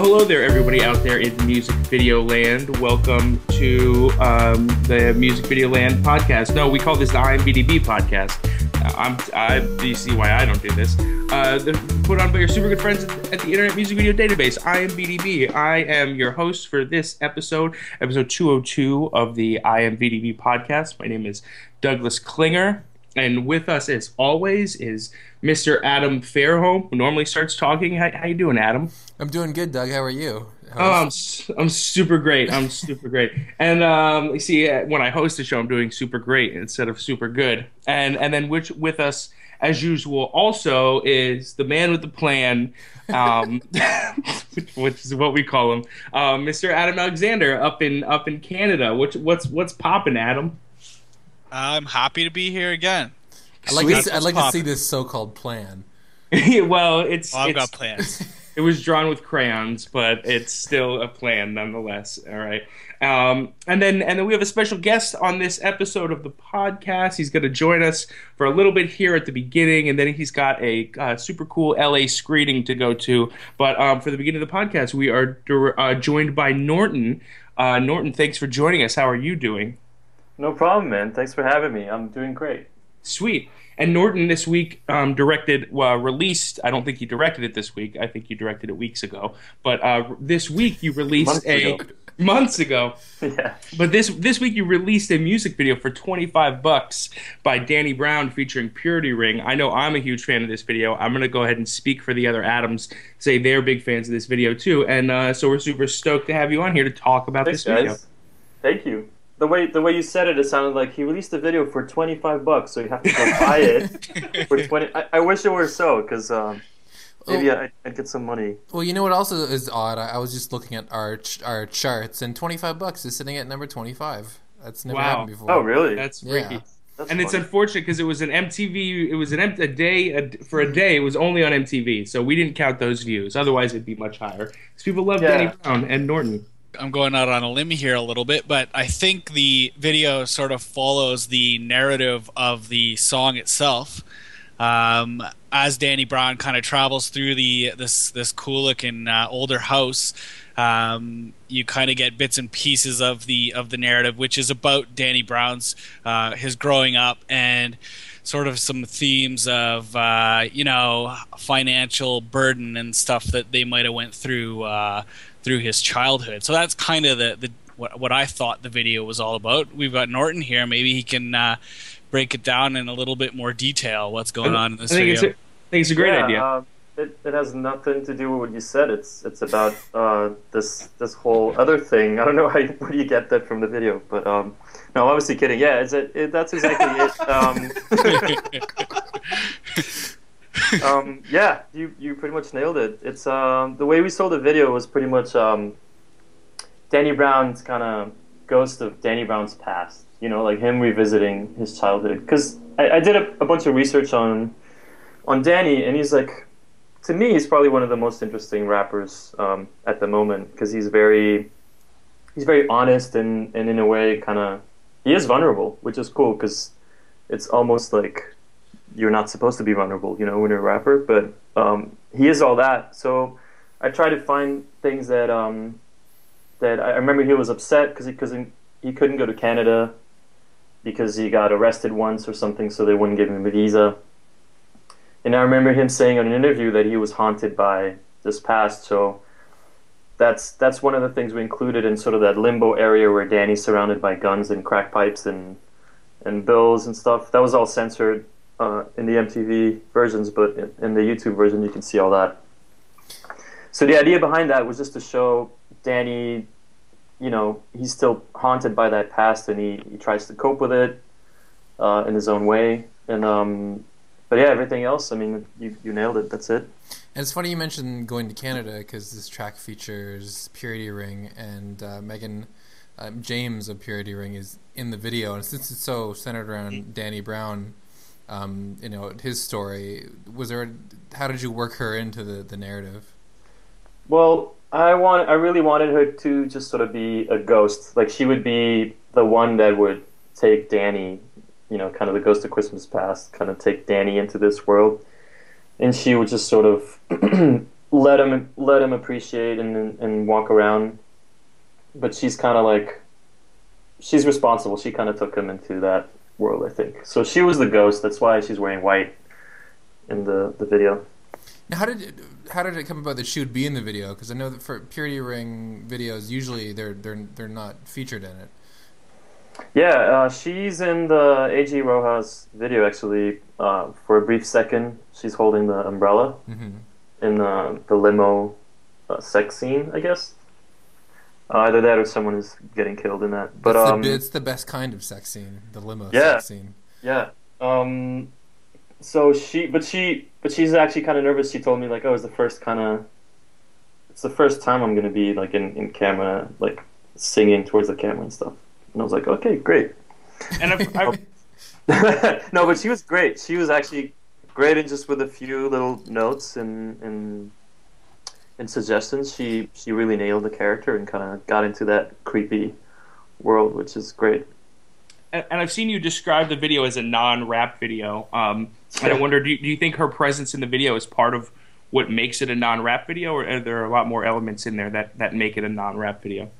Well, hello there, everybody out there in music video land. Welcome to um, the Music Video Land podcast. No, we call this the IMVDB podcast. I'm, I, you see why I don't do this. Uh, put on by your super good friends at, at the Internet Music Video Database, IMVDB. I am your host for this episode, episode 202 of the IMVDB podcast. My name is Douglas Klinger. And with us, as always, is Mr. Adam Fairholm, who normally starts talking. How, how you doing, Adam? I'm doing good, Doug. How are you? Oh, I'm, I'm super great. I'm super great. And um, you see, uh, when I host the show, I'm doing super great instead of super good. And and then which with us as usual also is the man with the plan, um, which is what we call him, uh, Mr. Adam Alexander up in up in Canada. What's what's what's popping, Adam? I'm happy to be here again. I'd like, to, see, I'd like to see this so-called plan. well, it's. I've it's, got plans. It was drawn with crayons, but it's still a plan nonetheless. All right. Um, and then and then we have a special guest on this episode of the podcast. He's going to join us for a little bit here at the beginning, and then he's got a uh, super cool LA screening to go to. But um, for the beginning of the podcast, we are uh, joined by Norton. Uh, Norton, thanks for joining us. How are you doing? No problem, man. Thanks for having me. I'm doing great. Sweet. And Norton this week um, directed, well, released. I don't think you directed it this week. I think you directed it weeks ago. But uh, this week you released months a ago. months ago. yeah. But this this week you released a music video for 25 bucks by Danny Brown featuring Purity Ring. I know I'm a huge fan of this video. I'm going to go ahead and speak for the other Adams, say they're big fans of this video too. And uh, so we're super stoked to have you on here to talk about Thanks, this video. guys. Thank you. The way the way you said it, it sounded like he released a video for 25 bucks, so you have to go buy it for 20. I, I wish it were so, because um, maybe Oh. I, I'd get some money. Well, you know what also is odd? I, I was just looking at our ch- our charts, and 25 bucks is sitting at number 25. That's never Wow. happened before. Oh, really? That's Yeah. freaky. That's and it's unfortunate because it was an MTV. It was an M- a day a, for a day. It was only on MTV, so we didn't count those views. Otherwise, it'd be much higher. Because people love Yeah. Danny Brown and Norton. I'm going out on a limb here a little bit, but I think the video sort of follows the narrative of the song itself. Um, as Danny Brown kind of travels through the this this cool looking uh, older house, um, you kind of get bits and pieces of the of the narrative, which is about Danny Brown's uh, his growing up and sort of some themes of uh, you know financial burden and stuff that they might have went through uh, through his childhood. So that's kind of the, the what, what I thought the video was all about. We've got Norton here. Maybe he can uh, break it down in a little bit more detail. What's going on in this I think video? it's a, I think it's a great yeah, idea. Uh, it, it has nothing to do with what you said. It's it's about uh, this this whole other thing. I don't know how you, where you get that from the video, but um, no, obviously kidding. Yeah, it's it, it, that's exactly it. Um, um, yeah, you you pretty much nailed it. It's um, the way we saw the video was pretty much um, Danny Brown's kind of ghost of Danny Brown's past. You know, like him revisiting his childhood. Because I, I did a, a bunch of research on on Danny, and he's like, to me, he's probably one of the most interesting rappers um, at the moment because he's very he's very honest and and in a way kind of he is vulnerable, which is cool because it's almost like you're not supposed to be vulnerable, you know, when you're a rapper, but um, he is all that. So I try to find things that um, that I remember he was upset because he couldn't he couldn't go to Canada because he got arrested once or something, so they wouldn't give him a visa. And I remember him saying on an interview that he was haunted by this past. So that's that's one of the things we included in sort of that limbo area where Danny's surrounded by guns and crack pipes and and bills and stuff. That was all censored uh, in the MTV versions, but in, in the YouTube version, you can see all that. So the idea behind that was just to show Danny, you know, he's still haunted by that past, and he, he tries to cope with it uh, in his own way. And um, but yeah, everything else, I mean, you you nailed it. That's it. And it's funny you mentioned going to Canada because this track features Purity Ring and uh, Megan um, James of Purity Ring is in the video, and since it's so centered around Danny Brown, um, you know his story. Was there? How did you work her into the, the narrative? Well, I want I really wanted her to just sort of be a ghost. Like she would be the one that would take Danny, you know, kind of the ghost of Christmas past, kind of take Danny into this world. And she would just sort of let him let him appreciate and and walk around. But she's kind of like she's responsible. She kind of took him into that world, I think. So she was the ghost. That's why she's wearing white in the the video. Now, how did it, how did it come about that she would be in the video? Because I know that for Purity Ring videos, usually they're they're they're not featured in it. Yeah, uh, she's in the AG Rojas video actually. Uh, for a brief second, she's holding the umbrella hmm in the the limo uh, sex scene, I guess. Either that or someone is getting killed in that. But it's, um, the, it's the best kind of sex scene, the limo Yeah. sex scene. Yeah. Um. So she, but she, but she's actually kind of nervous. She told me like, "Oh, it's the first kind of, it's the first time I'm gonna be like in in camera, like singing towards the camera and stuff." And I was like, "Okay, great." And I've, I've, no, but she was great. She was actually great, and just with a few little notes and and and suggestions, she she really nailed the character and kind of got into that creepy world, which is great. and and I've seen you describe the video as a non-rap video. Um, and I wonder, do you, do you think her presence in the video is part of what makes it a non-rap video, or are there a lot more elements in there that, that make it a non-rap video?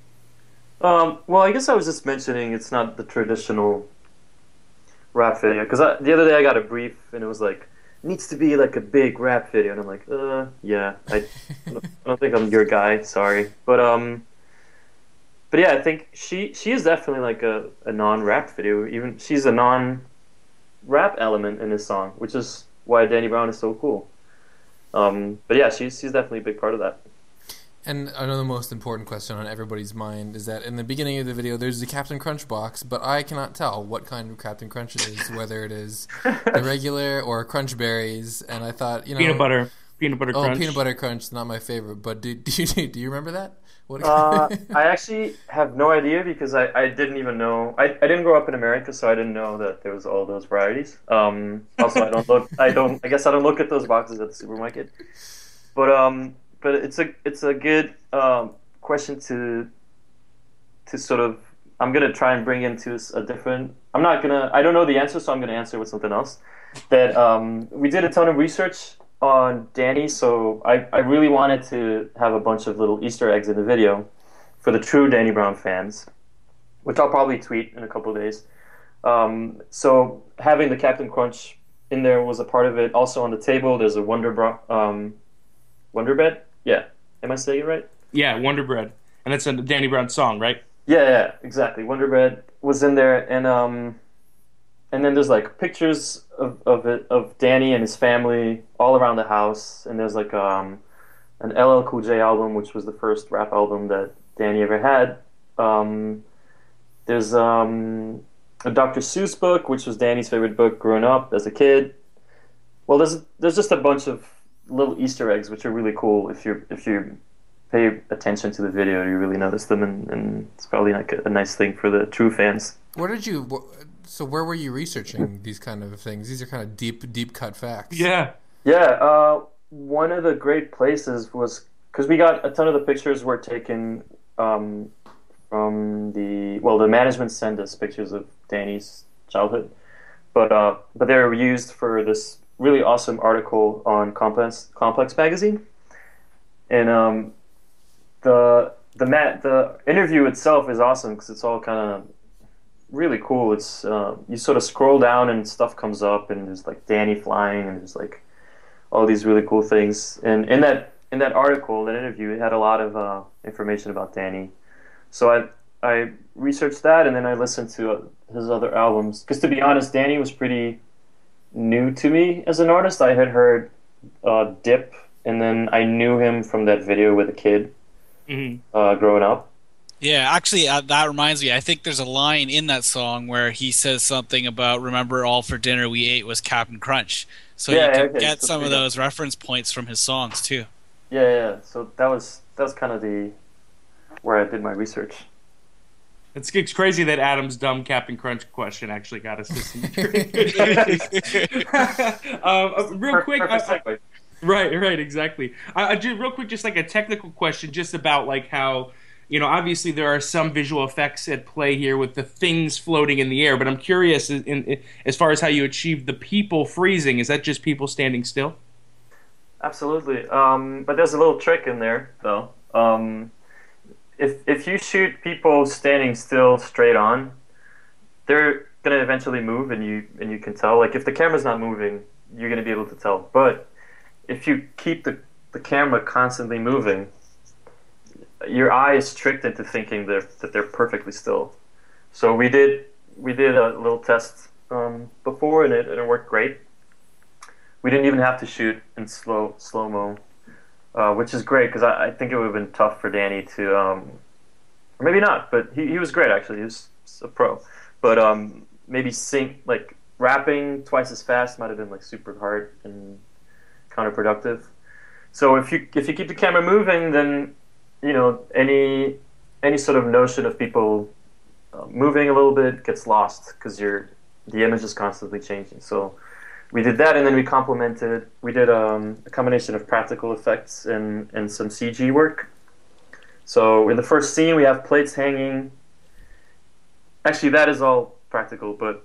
Um, well, I guess I was just mentioning it's not the traditional rap video because the other day I got a brief and it was like needs to be like a big rap video and I'm like, uh, yeah, I, I don't think I'm your guy. Sorry, but um, but yeah, I think she she is definitely like a, a non-rap video. Even she's a non-rap element in this song, which is why Danny Brown is so cool. Um, but yeah, she's she's definitely a big part of that. And another most important question on everybody's mind is that in the beginning of the video, there's the Captain Crunch box, but I cannot tell what kind of Captain Crunch it is, whether it is the regular or Crunch Berries. And I thought, you know, Peanut butter, peanut butter Oh, crunch. peanut butter crunch is not my favorite, but do, do you do you remember that? What? Uh, I actually have no idea because I, I didn't even know I, I didn't grow up in America so I didn't know that there was all those varieties. Um, also I don't look I don't I guess I don't look at those boxes at the supermarket. But um but it's a it's a good um, question to to sort of I'm gonna try and bring into a different I'm not gonna I don't know the answer so I'm gonna answer with something else. That um, we did a ton of research on Danny, so I, I really wanted to have a bunch of little Easter eggs in the video for the true Danny Brown fans, which I'll probably tweet in a couple days. Um, so having the Captain Crunch in there was a part of it. Also on the table, there's a Wonder Bra- um, Wonder Bread. Yeah, am I saying it right? Yeah, Wonder Bread, and that's a Danny Brown song, right? Yeah, yeah, exactly. Wonder Bread was in there, and um, and then there's like pictures of of it of Danny and his family all around the house, and there's like um, an LL Cool J album, which was the first rap album that Danny ever had. Um, there's um, a Dr. Seuss book, which was Danny's favorite book growing up as a kid. Well, there's there's just a bunch of little Easter eggs, which are really cool if you if you pay attention to the video, you really notice them, and, and it's probably like a, a nice thing for the true fans. Where did you? So where were you researching these kind of things? These are kind of deep, deep cut facts. Yeah. Yeah, uh, one of the great places was because we got a ton of the pictures were taken um, from the well, the management sent us pictures of Danny's childhood, but uh, but they were used for this really awesome article on Complex Complex magazine, and um, the the mat the interview itself is awesome because it's all kind of really cool. It's uh, you sort of scroll down and stuff comes up, and there's like Danny flying, and there's like all these really cool things. And in that in that article, that interview, it had a lot of uh, information about Danny. So I I researched that, and then I listened to uh, his other albums. Because to be honest, Danny was pretty new to me as an artist. I had heard uh, Dip, and then I knew him from that video with a kid hmm uh, growing up. Yeah, actually, uh, that reminds me. I think there's a line in that song where he says something about "Remember, all for dinner we ate was Captain Crunch." So Yeah, you can okay, get so some of there you go. those reference points from his songs too. Yeah, yeah. So that was that was kind of the where I did my research. It's, it's crazy that Adam's dumb Captain Crunch question actually got us to some. um, uh, real quick, I- I- Right, right, exactly. I, I just real quick, just like a technical question, just about like how you know, obviously there are some visual effects at play here with the things floating in the air, but I'm curious in, in, as far as how you achieved the people freezing. Is that just people standing still? Absolutely. Um, but there's a little trick in there, though. Um, if if you shoot people standing still, straight on, they're gonna eventually move, and you and you can tell. Like if the camera's not moving, you're gonna be able to tell. But if you keep the the camera constantly moving, your eye is tricked into thinking they're, that they're perfectly still. So we did we did a little test um, before, and it, and it worked great. We didn't even have to shoot in slow slow mo, uh, which is great because I, I, think it would have been tough for Danny to, um, or maybe not, but he, he was great actually. He was a pro, but um, maybe sync like rapping twice as fast might have been like super hard and counterproductive. So if you if you keep the camera moving, then you know any any sort of notion of people uh, moving a little bit gets lost because you're the image is constantly changing. So we did that, and then we complemented. We did um, a combination of practical effects and and some CG work. So in the first scene, we have plates hanging. Actually, that is all practical, but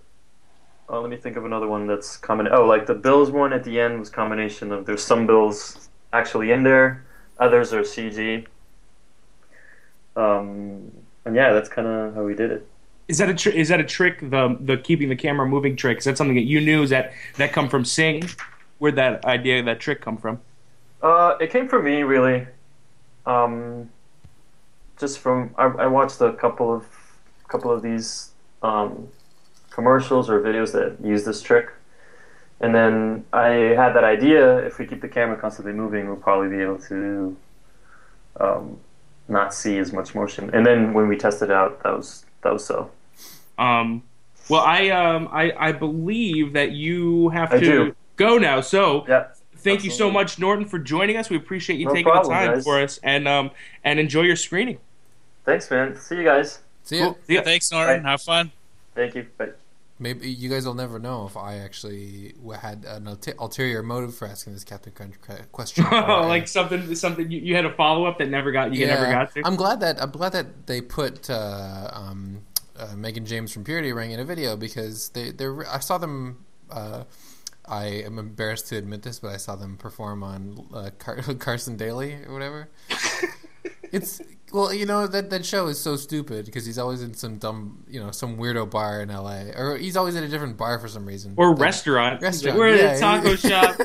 uh, let me think of another one that's common. Oh, like the bills one at the end was combination of there's some bills actually in there, others are CG. Um, and yeah, that's kind of how we did it. Is that a tr- is that a trick? The the keeping the camera moving trick. Is that something that you knew? Is that that come from Sing? Where'd that idea, that trick, come from? Uh, it came from me really. Um, just from I, I watched a couple of couple of these um, commercials or videos that use this trick, and then I had that idea. If we keep the camera constantly moving, we'll probably be able to um, not see as much motion. And then when we tested out, that was that was so. Um, well, I um, I, I believe that you have I to do. go now. So Yeah. thank you so much, Norton, for joining us. We appreciate you No taking problem, the time guys. for us, and um, and enjoy your screening. Thanks, man. See you guys. See ya. Cool. See ya. Thanks, Norton. Bye. Have fun. Thank you. Bye. Maybe you guys will never know if I actually had an ulterior motive for asking this Captain Crunch question. like something something you, you had a follow up that never got you never got to. I'm glad that I'm glad that they put uh, um, uh, Megan James from Purity Ring in a video because they they I saw them. Uh, I am embarrassed to admit this, but I saw them perform on uh, Car- Carson Daly or whatever. it's well, you know that that show is so stupid because he's always in some dumb, you know, some weirdo bar in L.A. or he's always at a different bar for some reason. or Like, restaurant. Restaurant, We're yeah, at a taco shop.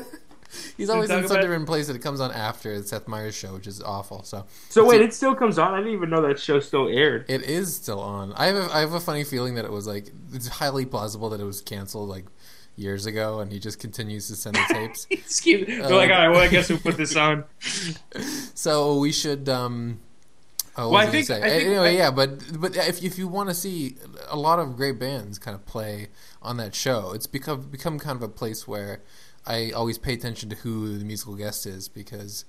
He's always in some different place that it comes on after the Seth Meyers show, which is awful. So So wait, it still comes on. I didn't even know that show still aired. It is still on. I have a, I have a funny feeling that it was like it's highly plausible that it was canceled like years ago, and he just continues to send the tapes. Excuse- They're like, all right, well, I guess we'll put this on. So we should. um Oh, Well, I think- I think- anyway, I- yeah, but but if if you want to see a lot of great bands kind of play on that show, it's become become kind of a place where I always pay attention to who the musical guest is because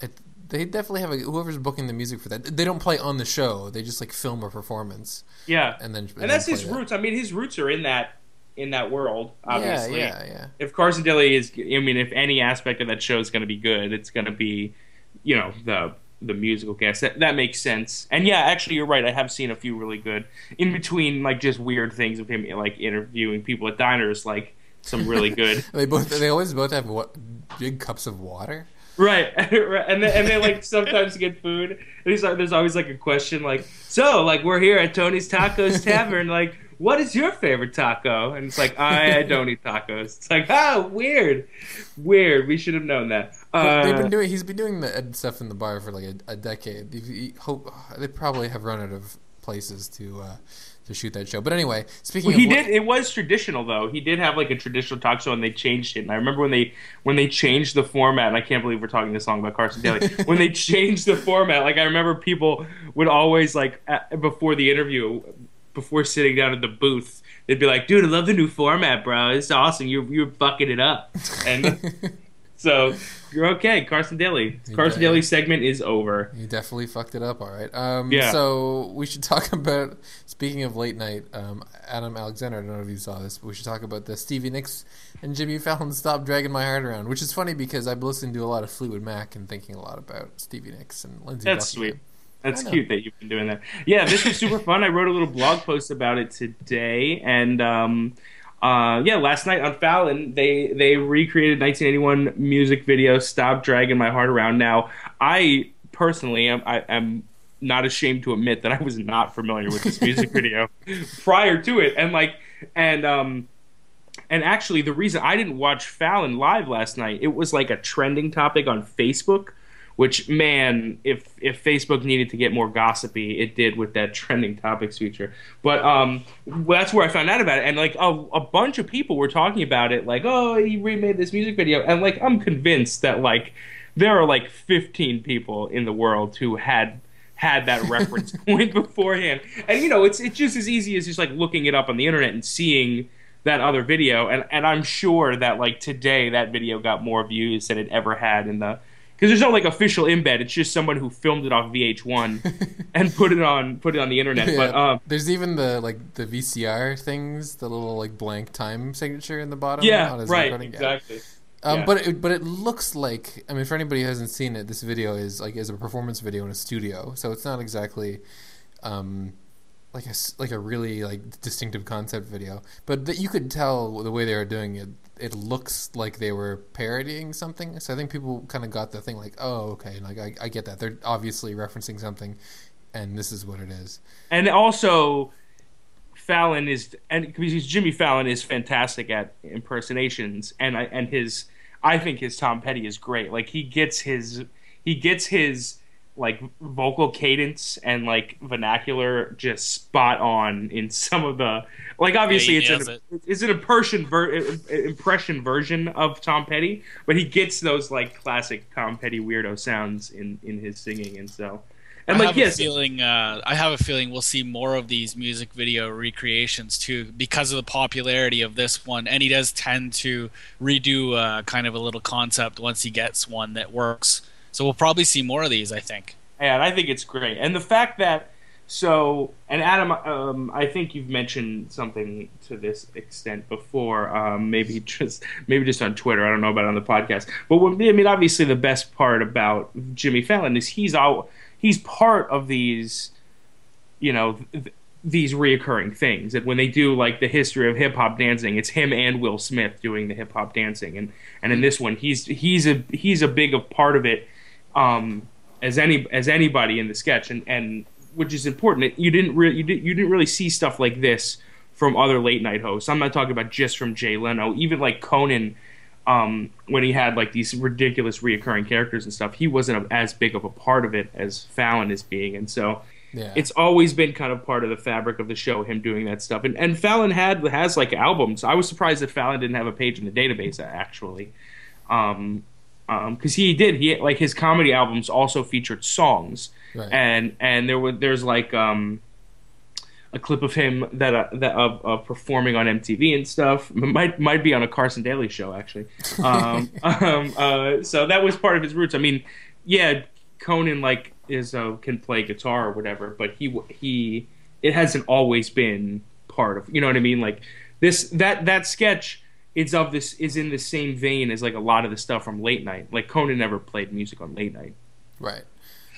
it, they definitely have a, whoever's booking the music for that. They don't play on the show; they just like film a performance Yeah, and then and that's then his that. roots. I mean, his roots are in that in that world. Obviously, Yeah, yeah, yeah. if Carson Daly is, I mean, if any aspect of that show is going to be good, it's going to be, you know, the the musical cast. That, that makes sense. And yeah, actually, you're right. I have seen a few really good in between, like just weird things of him, like interviewing people at diners, like some really good. They both they always both have what big cups of water. Right, and then and they like sometimes get food. And there's always like a question like, so like we're here at Tony's Tacos Tavern, like what is your favorite taco? And it's like I, I don't eat tacos. It's like oh weird, weird. We should have known that. But they've Uh, been doing. He's been doing the ed stuff in the bar for like a, a decade. He- he- hope they probably have run out of places to uh, to shoot that show. But anyway, speaking Well, of he what- did. It was traditional though. He did have like a traditional talk show, and they changed it. And I remember when they when they changed the format. And I can't believe we're talking this long about Carson Daly. when they changed the format, like I remember people would always like at, before the interview, before sitting down at the booth, they'd be like, "Dude, I love the new format, bro. It's awesome. You're you're fucking it up." And so you're okay, Carson Daly. Carson did. Daly's segment is over. You definitely fucked it up. All right. Um, Yeah. So we should talk about. Speaking of late night, um, Adam Alexander. I don't know if you saw this, but we should talk about the Stevie Nicks and Jimmy Fallon "Stop Dragging My Heart Around," which is funny because I've listened to a lot of Fleetwood Mac and thinking a lot about Stevie Nicks and Lindsey. That's Buckingham. sweet. That's cute that you've been doing that. Yeah, this was super fun. I wrote a little blog post about it today, and um, uh, yeah, last night on Fallon, they they recreated 1981 music video "Stop Dragging My Heart Around." Now, I personally am I am not ashamed to admit that I was not familiar with this music video prior to it, and like and um and actually the reason I didn't watch Fallon live last night, it was like a trending topic on Facebook which man, if if Facebook needed to get more gossipy, it did with that trending topics feature. But um, that's where I found out about it, and like a, a bunch of people were talking about it, like, oh, he remade this music video, and like I'm convinced that like there are like 15 people in the world who had had that reference point beforehand, and you know, it's it's just as easy as just like looking it up on the internet and seeing that other video, and and I'm sure that like today that video got more views than it ever had in the because there's no like official embed. It's just someone who filmed it off VH1 and put it on put it on the internet. Yeah. But um, there's even the like the VCR things, the little like blank time signature in the bottom. Yeah, right, recording. exactly. Um, yeah. But it, but it looks like I mean, for anybody who hasn't seen it, this video is like is a performance video in a studio, so it's not exactly um, like a like a really like distinctive concept video. But that you could tell the way they were doing it it looks like they were parodying something. So I think people kind of got the thing like, oh, okay, like I, I get that. They're obviously referencing something, and this is what it is. And also, Fallon is and because Jimmy Fallon is fantastic at impersonations, and I and his I think his Tom Petty is great. Like he gets his he gets his like vocal cadence and like vernacular just spot on in some of the like obviously yeah, it's an it. it's an impression ver- impression version of Tom Petty, but he gets those like classic Tom Petty weirdo sounds in in his singing, and so. And I like have yes, a feeling uh, I have a feeling we'll see more of these music video recreations too because of the popularity of this one, and he does tend to redo uh, kind of a little concept once he gets one that works. So we'll probably see more of these, I think. And I think it's great. And the fact that so, and Adam, um, I think you've mentioned something to this extent before. Um, maybe just maybe just on Twitter. I don't know about on the podcast. But what, I mean, obviously, the best part about Jimmy Fallon is he's out. He's part of these, you know, th- these reoccurring things. And when they do like the history of hip hop dancing, it's him and Will Smith doing the hip hop dancing. And and in this one, he's he's a he's a big part of it um, as any as anybody in the sketch, and and which is important. You didn't really you, did, you didn't really see stuff like this from other late night hosts. I'm not talking about just from Jay Leno. Even like Conan, um, when he had like these ridiculous reoccurring characters and stuff, he wasn't as big of a part of it as Fallon is being, and so. Yeah. It's always been kind of part of the fabric of the show, him doing that stuff. And and Fallon had has like albums. I was surprised that Fallon didn't have a page in the database actually. Um, because um, he did he like his comedy albums also featured songs. Right. and and there was there's like um a clip of him that uh, that of, of performing on MTV and stuff. Might might be on a Carson Daly show actually. Um, um uh, so that was part of his roots. I mean yeah Conan like is uh, can play guitar or whatever but he he it hasn't always been part of you know what I mean? Like this that that sketch it's of this is in the same vein as like a lot of the stuff from late night. Like Conan never played music on late night. Right.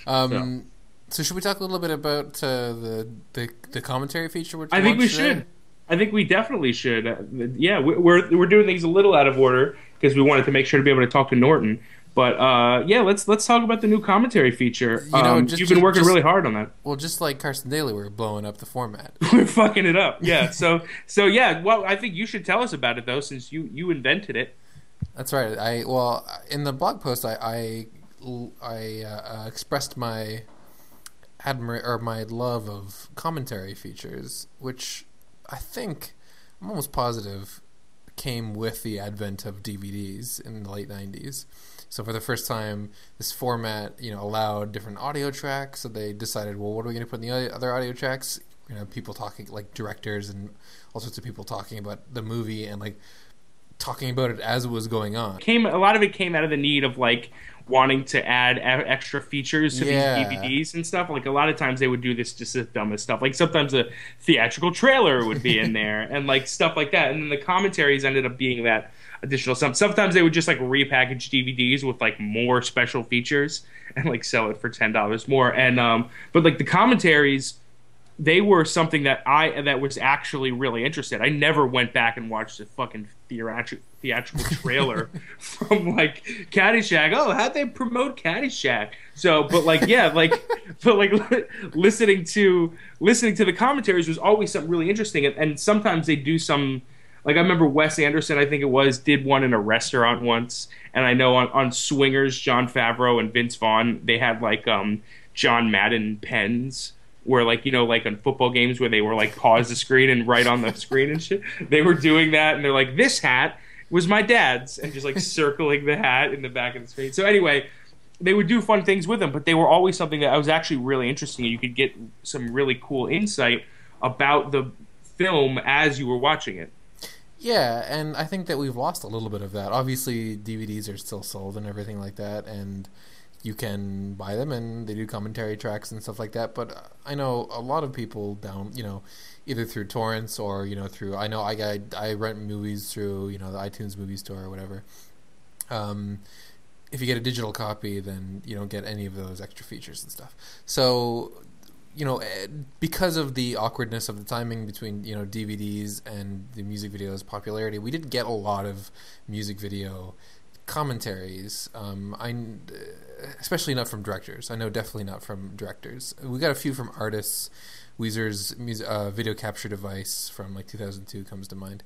Um, so. so. should we talk a little bit about uh, the, the the commentary feature? I think we today? should. I think we definitely should. Uh, yeah, we're we're doing things a little out of order because we wanted to make sure to be able to talk to Norton. But uh, yeah, let's let's talk about the new commentary feature. You know, um, just, you've been working just, really hard on that. Well, just like Carson Daly, we're blowing up the format. we're fucking it up. Yeah. so so yeah. Well, I think you should tell us about it though, since you you invented it. That's right. I well in the blog post I I, I uh, expressed my admir or my love of commentary features, which I think I'm almost positive came with the advent of DVDs in the late '90s so for the first time, this format, you know, allowed different audio tracks. So they decided, well, what are we going to put in the other audio tracks? You know, people talking like directors and all sorts of people talking about the movie and like talking about it as it was going on. Came a lot of it came out of the need of like wanting to add extra features to yeah. these DVDs and stuff. Like a lot of times they would do this just the dumbest stuff. Like sometimes a theatrical trailer would be in there and like stuff like that. And then the commentaries ended up being that additional some sometimes they would just like repackage DVDs with like more special features and like sell it for ten dollars more and um but like the commentaries they were something that I that was actually really interested. I never went back and watched a fucking theatrical theatrical trailer from like Caddyshack. Oh, how'd they promote Caddyshack? So, but like, yeah, like, but like, listening to listening to the commentaries was always something really interesting, and, and sometimes they do some. Like I remember Wes Anderson, I think it was, did one in a restaurant once, and I know on, on Swingers, Jon Favreau and Vince Vaughn, they had like um, John Madden pens where like you know like on football games where they were like pause the screen and write on the screen and shit. They were doing that and they're like this hat was my dad's and just like circling the hat in the back of the screen. So anyway they would do fun things with them but they were always something that I was actually really interesting you could get some really cool insight about the film as you were watching it yeah, and I think that we've lost a little bit of that. Obviously, DVDs are still sold and everything like that, and you can buy them and they do commentary tracks and stuff like that. But I know a lot of people down, you know, either through torrents or you know through. I know I I, I rent movies through you know the iTunes movie store or whatever. Um, if you get a digital copy, then you don't get any of those extra features and stuff. So you know, eh, because of the awkwardness of the timing between you know DVDs and the music video's popularity, we didn't get a lot of music video commentaries. Um, I especially not from directors. I know definitely not from directors. We got a few from artists. Weezer's music, uh, video capture device from like 2002 comes to mind.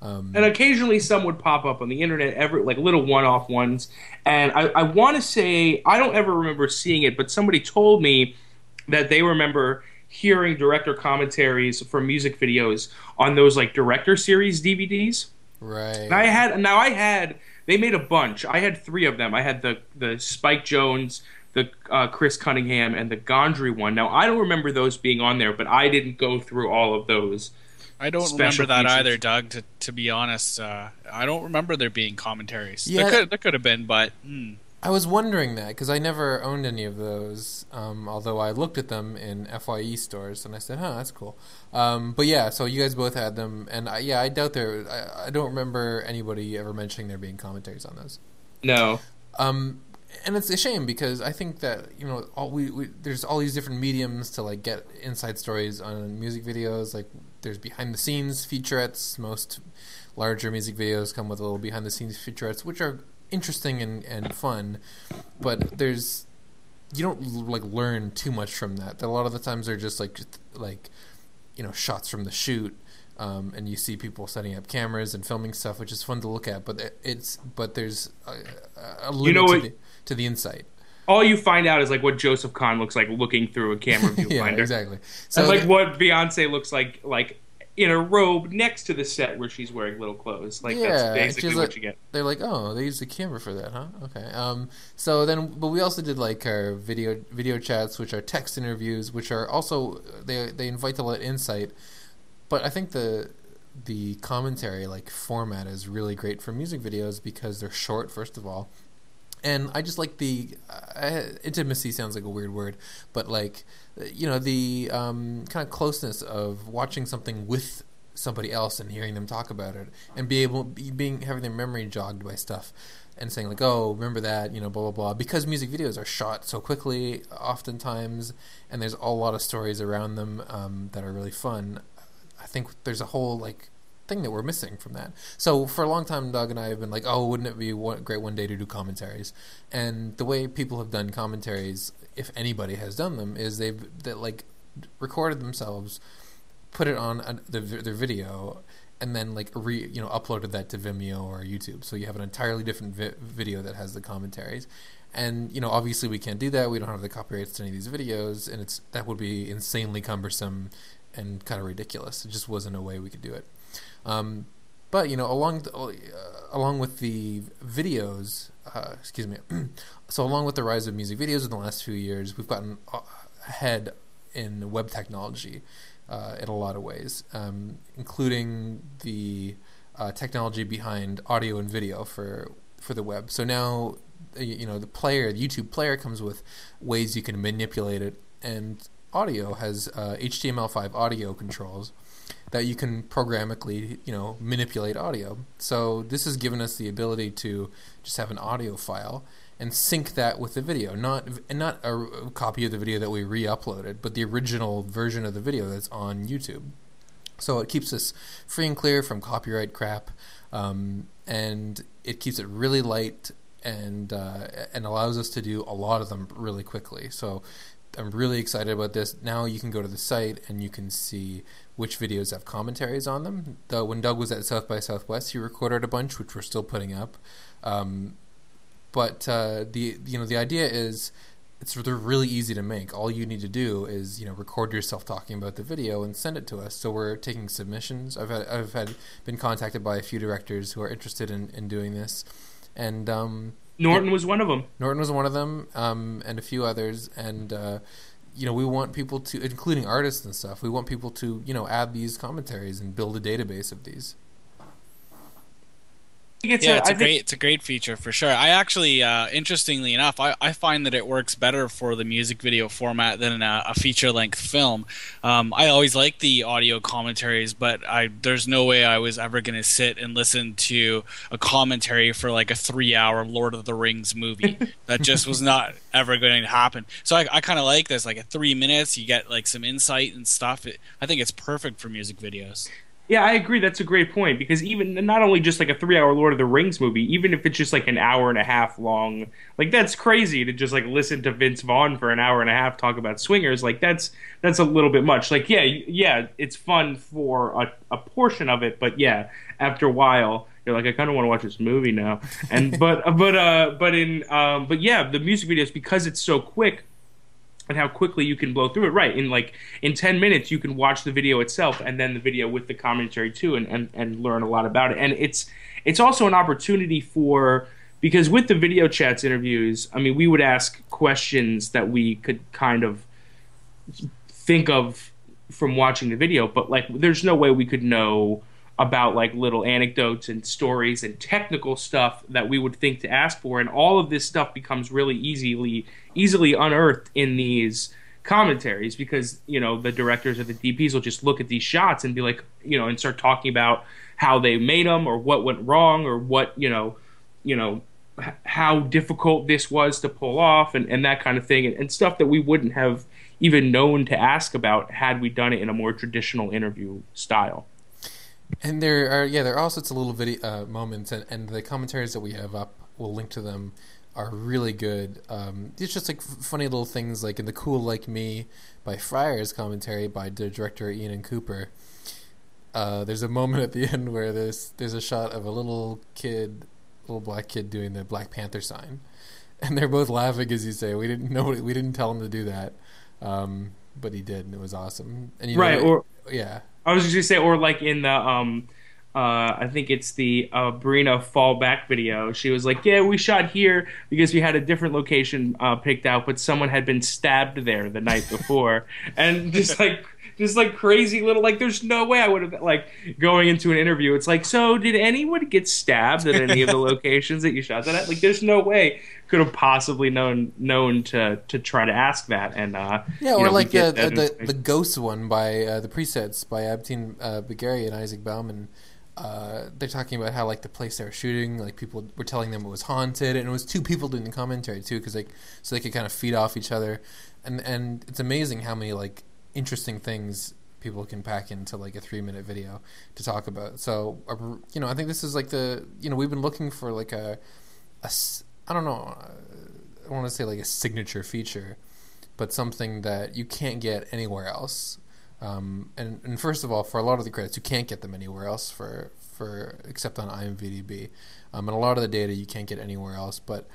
Um, and occasionally some would pop up on the internet, every like little one-off ones. And I, I want to say I don't ever remember seeing it, but somebody told me that they remember hearing director commentaries for music videos on those like director series DVDs. Right. And I had now I had they made a bunch. I had three of them. I had the the Spike Jonze, the uh, Chris Cunningham, and the Gondry one. Now I don't remember those being on there, but I didn't go through all of those. I don't remember that features. either, Doug. To to be honest, uh, I don't remember there being commentaries. Yeah, there could, there could have been, but. Hmm. I was wondering that because I never owned any of those. Um, although I looked at them in Fye stores and I said, "Huh, that's cool." Um, but yeah, so you guys both had them, and I, yeah, I doubt there. I, I, don't remember anybody ever mentioning there being commentaries on those. No. Um, and it's a shame because I think that you know all we, we there's all these different mediums to like get inside stories on music videos. Like there's behind the scenes featurettes. Most larger music videos come with a little behind the scenes featurettes, which are interesting and, and fun, but there's you don't like learn too much from that. A lot of the times they're just like like you know shots from the shoot, um, and you see people setting up cameras and filming stuff, which is fun to look at. But it's but there's a, a limit you know what, to, the, to the insight all you find out is like what Joseph Kahn looks like looking through a camera viewfinder. yeah, exactly. So and like what Beyonce looks like like in a robe next to the set where she's wearing little clothes. Like yeah, that's basically what like, you get. They're like, oh, they used the camera for that, huh? Okay. Um. So then, but we also did like our video video chats, which are text interviews, which are also they they invite to let insight. But I think the the commentary like format is really great for music videos because they're short, first of all, and I just like the uh, intimacy sounds like a weird word, but like you know the um, kind of closeness of watching something with somebody else and hearing them talk about it and be able be, being having their memory jogged by stuff and saying like oh remember that you know blah blah blah. Because music videos are shot so quickly oftentimes and there's a lot of stories around them um, that are really fun i think there's a whole like thing that we're missing from that. So for a long time, Doug and I have been like, "Oh, wouldn't it be one, great one day to do commentaries?" And the way people have done commentaries, if anybody has done them, is they've that like recorded themselves, put it on a, the, their video, and then like re you know uploaded that to Vimeo or YouTube. So you have an entirely different vi- video that has the commentaries. And you know, obviously, we can't do that. We don't have the copyrights to any of these videos, and it's that would be insanely cumbersome and kind of ridiculous. It just wasn't a way we could do it. Um, but you know, along the, uh, along with the videos, uh, excuse me, so along with the rise of music videos in the last few years, we've gotten ahead in web technology uh, in a lot of ways, um, including the uh, technology behind audio and video for for the web. So now, you know, the player, the YouTube player, comes with ways you can manipulate it, and audio has HTML5 uh, audio controls that you can programmatically, you know, manipulate audio. So this has given us the ability to just have an audio file and sync that with the video, not not a copy of the video that we re-uploaded, but the original version of the video that's on YouTube. So it keeps us free and clear from copyright crap, um, and it keeps it really light and uh, and allows us to do a lot of them really quickly. So I'm really excited about this. Now you can go to the site and you can see which videos have commentaries on them. Though when Doug was at South by Southwest, he recorded a bunch, which we're still putting up. Um, but uh, the you know the idea is it's they're really easy to make. All you need to do is you know record yourself talking about the video and send it to us. So we're taking submissions. I've had I've had been contacted by a few directors who are interested in, in doing this, and um, Norton was one of them. Norton was one of them, um, and a few others. And uh, you know, we want people to, including artists and stuff. We want people to, you know, add these commentaries and build a database of these it's yeah, a, it's a great it's a great feature for sure. I actually, uh, interestingly enough, I, I find that it works better for the music video format than a, a feature length film. Um, I always like the audio commentaries, but I there's no way I was ever going to sit and listen to a commentary for like a three hour Lord of the Rings movie. that just was not ever going to happen. So I, I kind of like this, like at three minutes, you get like some insight and stuff. It, I think it's perfect for music videos. Yeah, I agree. That's a great point because even not only just like a three-hour Lord of the Rings movie, even if it's just like an hour and a half long, like that's crazy to just like listen to Vince Vaughn for an hour and a half talk about swingers. Like that's that's a little bit much. Like yeah, yeah, it's fun for a, a portion of it, but yeah, after a while, you're like, I kind of want to watch this movie now. And but but uh but in um but yeah, the music videos because it's so quick and how quickly you can blow through it. Right. In like in 10 minutes, you can watch the video itself and then the video with the commentary too and, and, and learn a lot about it. And it's, it's also an opportunity for, because with the video chats interviews, I mean, we would ask questions that we could kind of think of from watching the video, but like, there's no way we could know about like little anecdotes and stories and technical stuff that we would think to ask for. And all of this stuff becomes really easily easily unearthed in these commentaries because you know the directors or the DPs will just look at these shots and be like you know and start talking about how they made them or what went wrong or what you know you know how difficult this was to pull off and, and that kind of thing and, and stuff that we wouldn't have even known to ask about had we done it in a more traditional interview style and there are yeah, there are all sorts of little video uh, moments, and, and the commentaries that we have up, we'll link to them, are really good. Um, it's just like f- funny little things, like in the Cool Like Me by Friars commentary by the director Ian and Cooper. Uh, there's a moment at the end where there's there's a shot of a little kid, little black kid doing the Black Panther sign, and they're both laughing as you say, "We didn't know, we didn't tell him to do that." Um, but he did, and it was awesome. And you right, know, or yeah, I was just gonna say, or like in the um, uh, I think it's the uh, Brina fallback video. She was like, "Yeah, we shot here because we had a different location uh, picked out, but someone had been stabbed there the night before," and just like just like crazy little like there's no way I would have like going into an interview. It's like, so did anyone get stabbed at any of the locations that you shot that at? Like, there's no way could have possibly known known to to try to ask that. And uh, yeah, or know, like uh, the the, the Ghost one by uh, the presets by Abtine uh, Bagari and Isaac Bauman. Uh, they're talking about how like the place they were shooting, like people were telling them it was haunted, and it was two people doing the commentary too, because like so they could kind of feed off each other, and and it's amazing how many like interesting things people can pack into like a three minute video to talk about. So, uh, you know, I think this is like the, you know, we've been looking for like a, a I don't know, I want to say like a signature feature, but something that you can't get anywhere else. Um, and, and first of all, for a lot of the credits, you can't get them anywhere else for, for except on IMVDB. Um, and a lot of the data you can't get anywhere else, but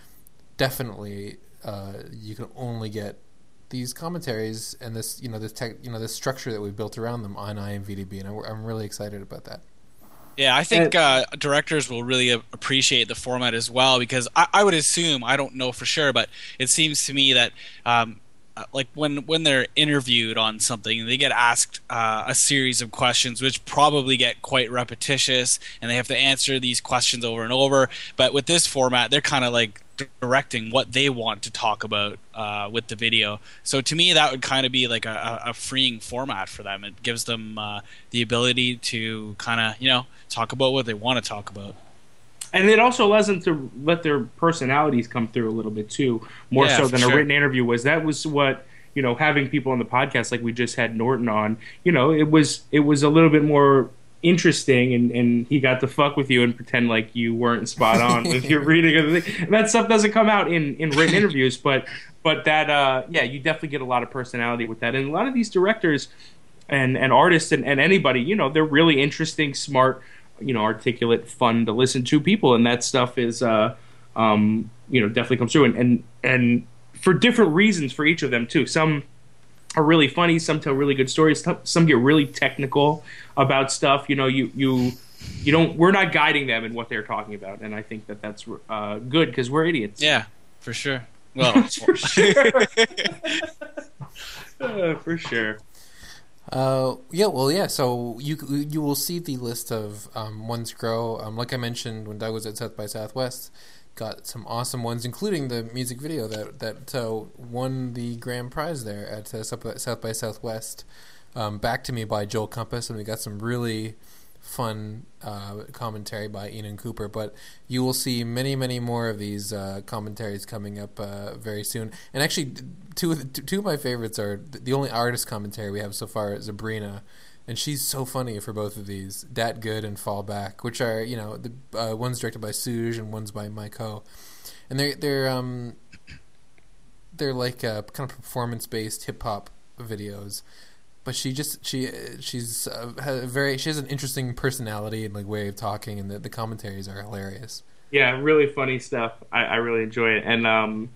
definitely uh, you can only get these commentaries and this you know this tech you know this structure that we've built around them on IMVDB, and I'm really excited about that. Yeah, I think uh, directors will really appreciate the format as well because I, I, would assume I don't know for sure, but it seems to me that um, uh, like when when they're interviewed on something, they get asked uh, a series of questions, which probably get quite repetitious, and they have to answer these questions over and over. But with this format, they're kind of like directing what they want to talk about uh, with the video. So to me, that would kind of be like a, a, freeing format for them. It gives them uh, the ability to kind of you know talk about what they want to talk about. and it also allows them to let their personalities come through a little bit too, more Yeah, so than sure. a written interview was. That was what you know, having people on the podcast like we just had Norton on. You know, it was it was a little bit more interesting, and and he got to fuck with you and pretend like you weren't spot on with your reading of the thing. And that stuff doesn't come out in in written interviews, but but that uh, yeah, you definitely get a lot of personality with that, and a lot of these directors and and artists and, and anybody you know they're really interesting smart you know articulate fun to listen to people. And that stuff is uh um you know definitely comes through. And and, and for different reasons for each of them too. Some are really funny some tell really good stories some- some get really technical about stuff you know you you you don't we're not guiding them in what they're talking about and i think that that's uh, good because we're idiots Yeah, for sure. Well, for sure Uh, for sure Uh, yeah, well, yeah. So you you will see the list of um, ones grow. Um, like I mentioned when Doug was at South by Southwest, got some awesome ones, including the music video that that uh, won the grand prize there at uh, South by- Southwest. Um, Back to Me by Joel Compass, and we got some really fun uh, commentary by Enan Cooper. But you will see many, many more of these uh, commentaries coming up uh, very soon. And actually, two of the, two of my favorites are the only artist commentary we have so far is Sabrina. And she's so funny for both of these, Dat Good and Fall Back, which are you know the uh, one's directed by Suge and one's by Mike Ho, and they're they're um they're like uh, kind of performance based hip hop videos, but she just she she's uh, a very she has an interesting personality and like way of talking, and the, the commentaries are hilarious. yeah, really funny stuff. I, I really enjoy it, and um,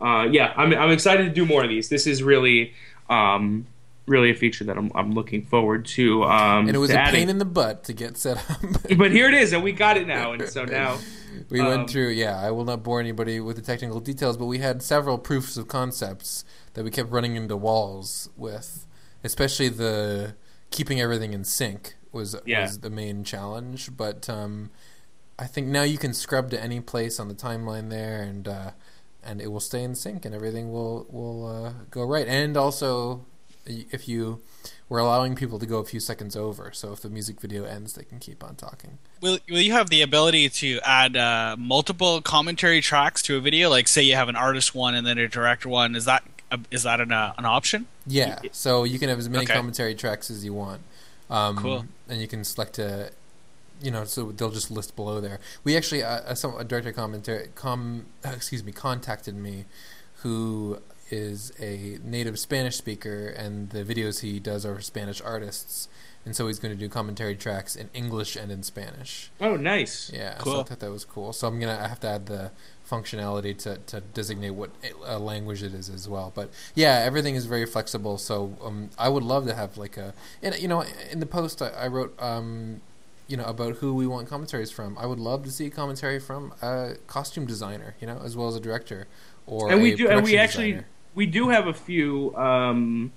uh, yeah, I'm I'm excited to do more of these. This is really um, really a feature that I'm I'm looking forward to. Um, And it was a adding. pain in the butt to get set up. but here it is, and we got it now, and so now we Um, went through yeah i will not bore anybody with the technical details but we had several proofs of concepts that we kept running into walls with especially the keeping everything in sync was Yeah. was the main challenge but um, i think now you can scrub to any place on the timeline there and uh, and it will stay in sync and everything will will uh, go right and also if you we're allowing people to go a few seconds over so if the music video ends they can keep on talking will, will you have the ability to add uh, multiple commentary tracks to a video? Like, say you have an artist one and then a director one. Is that a, is that an, uh, an option? Yeah, so you can have as many Okay. commentary tracks as you want. Um, Cool. And you can select a, you know, so they'll just list below there. We actually, uh, uh, some a director commentary, com, uh, excuse me, contacted me, who is a native Spanish speaker, and the videos he does are for Spanish artists, and so he's going to do commentary tracks in English and in Spanish. oh nice. Yeah, so Cool. I thought that was cool. So I'm gonna I have to add the functionality to, to designate what uh, language it is as well. But yeah, everything is very flexible. So um, I would love to have like a and you know in the post I, I wrote um, you know about who we want commentaries from. I would love to see a commentary from a costume designer, you know, as well as a director or and we do, and we actually designer. We do have a few. Um,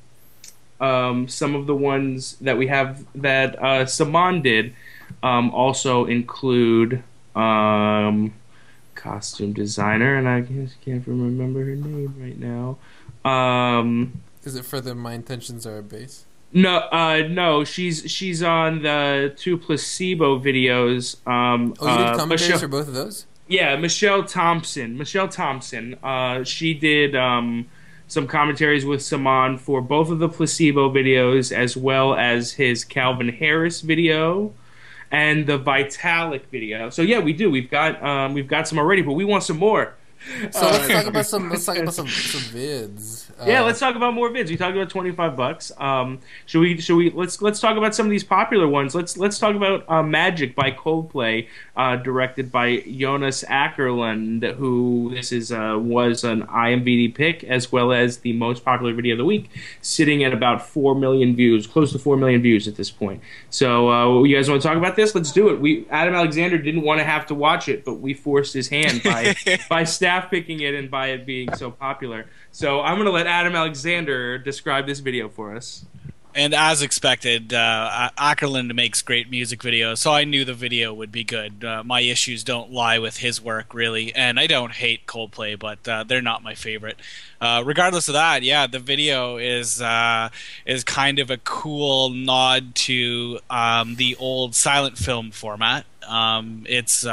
um, some of the ones that we have that uh, Saman did um, also include um, costume designer, and I just can't remember her name right now. Um, Is it for the My Intentions Are a Base? no, uh, no, she's she's on the two placebo videos. Um, Oh, you did uh, commentaries Michelle- for both of those? yeah, Michelle Thompson. Michelle Thompson. Uh, she did um, some commentaries with Saman for both of the placebo videos, as well as his Calvin Harris video and the Vitalic video. So yeah, we do. We've got um, we've got some already, but we want some more. So let's Uh, talk about some. Let's talk about some, some vids. Yeah, Uh, let's talk about more vids. We talked about twenty five bucks. Um, should we? Should we? Let's let's talk about some of these popular ones. Let's let's talk about uh, Magic by Coldplay, uh, directed by Jonas Akerlund, who this is uh, was an IMVDb pick as well as the most popular video of the week, sitting at about four million views, close to four million views at this point. So, uh, you guys want to talk about this? Let's do it. We Adam Alexander didn't want to have to watch it, but we forced his hand by by staff picking it and by it being so popular. So I'm going to let Adam Alexander describe this video for us. and as expected, uh, Akerlund makes great music videos, so I knew the video would be good. Uh, my issues don't lie with his work, really, and I don't hate Coldplay, but uh, they're not my favorite. Uh, regardless of that, yeah, the video is uh, is kind of a cool nod to um, the old silent film format. Um, it's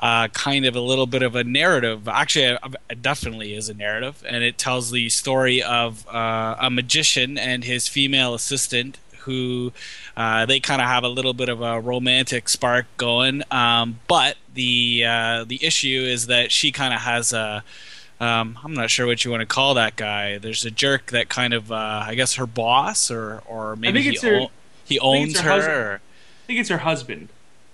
uh, kind of a little bit of a narrative. Actually, it definitely is a narrative, and it tells the story of uh, a magician and his female assistant who uh, they kind of have a little bit of a romantic spark going. Um, but the uh, the issue is that she kind of has a um, I'm not sure what you want to call that guy. There's a jerk that kind of uh, I guess her boss or or maybe he, her, o- he owns her. her I think it's her husband.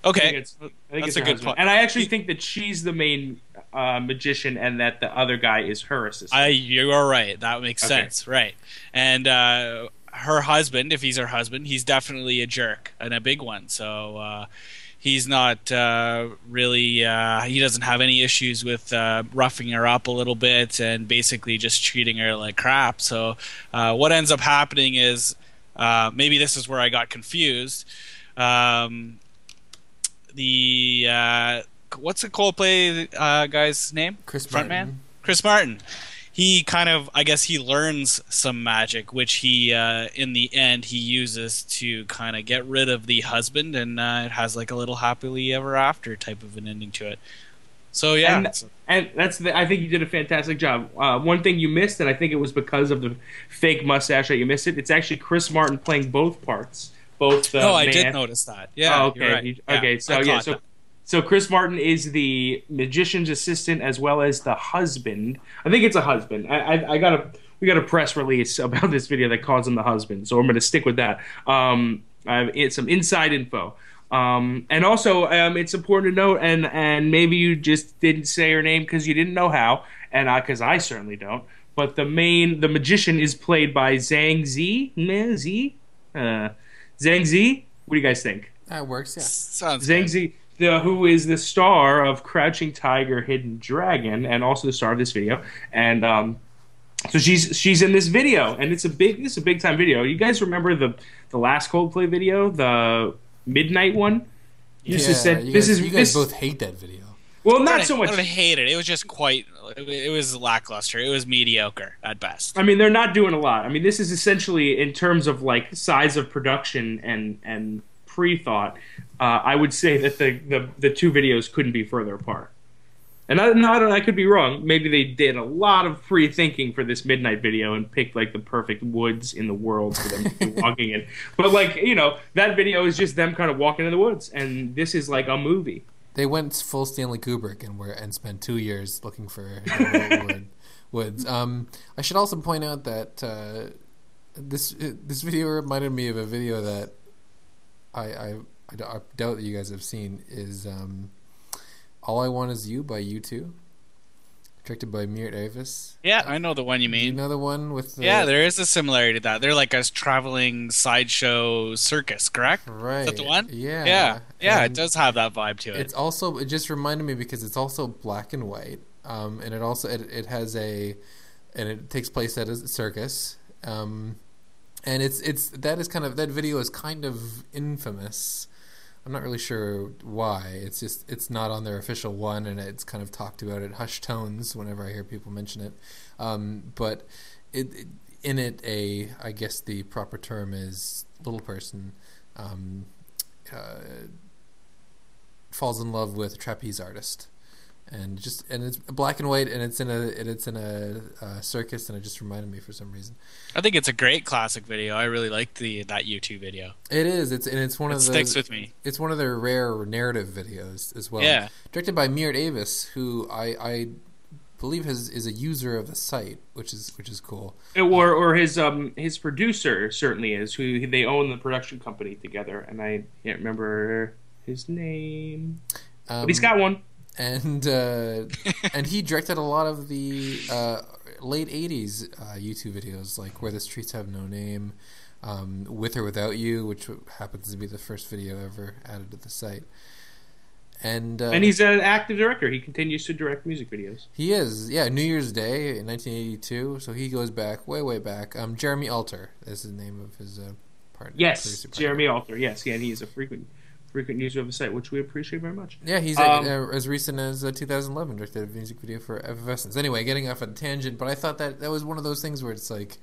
Okay, I think it's, I think That's a good point. And I actually think that she's the main uh, magician, and that the other guy is her assistant. I, you are right. That makes Okay. sense. Right. And uh, her husband, if he's her husband, he's definitely a jerk and a big one. So uh, he's not uh, really, uh, he doesn't have any issues with uh, roughing her up a little bit and basically just treating her like crap. So uh, what ends up happening is uh, maybe this is where I got confused. Um, the uh, what's the Coldplay uh, guy's name? Chris Frontman? Martin. Chris Martin. He kind of, I guess, he learns some magic, which he, uh, in the end, he uses to kind of get rid of the husband, and uh, it has like a little happily ever after type of an ending to it. So yeah, And- and that's the, I think you did a fantastic job. Uh, one thing you missed, and I think it was because of the fake mustache that you missed it. It's actually Chris Martin playing both parts, both the no, I man- did notice that. Yeah, oh, okay. right. Yeah, okay. So yeah. So that. so Chris Martin is the magician's assistant as well as the husband. I think it's a husband. I I, I got a we got a press release about this video that calls him the husband. So I'm going to stick with that. Um, I have it's some inside info. Um, and also, um, it's important to note, and and maybe you just didn't say her name because you didn't know how, and I because I certainly don't. But the main, the magician is played by Zhang Zi. Zi, uh, Zhang Zi. What do you guys think? That works, yeah. sounds Zhang good. Zi, the, who is the star of Crouching Tiger, Hidden Dragon, and also the star of this video. And um, so she's she's in this video, and it's a big this is a big time video. You guys remember the the last Coldplay video, the midnight one? You just Yeah, said you this guys, is you guys this, both hate that video. Well, not so much. I don't hate it. It was just quite. It was lackluster. It was mediocre at best. I mean, they're not doing a lot. I mean, this is essentially in terms of like size of production and and pre thought. Uh, I would say that the, the the two videos couldn't be further apart. And I, no, I, don't, I could be wrong. Maybe they did a lot of pre thinking for this midnight video and picked like the perfect woods in the world for them to be walking in. But like you know, that video is just them kind of walking in the woods, and this is like a movie. They went full Stanley Kubrick and were and spent two years looking for wood, woods. Um, I should also point out that uh, this this video reminded me of a video that I I, I, I doubt that you guys have seen is um, "All I Want Is You" by U two, directed by Meiert Avis. Yeah, I know the one you Do you mean. know the one with the Yeah, there is a similarity to that. They're like a traveling sideshow circus, correct? right Is that the one? Yeah, Yeah, yeah, it does have that vibe to it. It's also it just reminded me because it's also black and white, um, and it also it, it has a and it takes place at a circus, um, and it's it's that is kind of that video is kind of infamous. I'm not really sure why. It's just it's not on their official one, and it's kind of talked about in hushed tones whenever I hear people mention it. Um, but it, it in it a I guess the proper term is little person. Um, uh, falls in love with a trapeze artist, and just and it's black and white, and it's in a and it's in a, uh circus, and it just reminded me for some reason. I think it's a great classic video. I really like the that U2 video. It is. It's and it's one It of sticks those. with me. It's one of their rare narrative videos as well. Yeah. directed by Meiert Avis, who I I believe has is a user of the site, which is which is cool. or or his um his producer certainly is who they own the production company together and i can't remember his name Um, but he's got one and uh, and he directed a lot of the uh, late '80s uh, U2 videos, like "Where the Streets Have No Name," um, "With or Without You," which happens to be the first video ever added to the site. And uh, and he's an active director. He continues to direct music videos. he is yeah New Year's Day in 1982. So he goes back way way back. Um, Jeremy Alter is the name of his uh, partner. Yes, partner. Jeremy Alter. Yes, yeah, and he is a frequent frequent user of the site, which we appreciate very much. Yeah, he's Um, uh, as recent as uh, 2011 directed a music video for Effervescence. Anyway, getting off on a tangent, but I thought that that was one of those things where it's like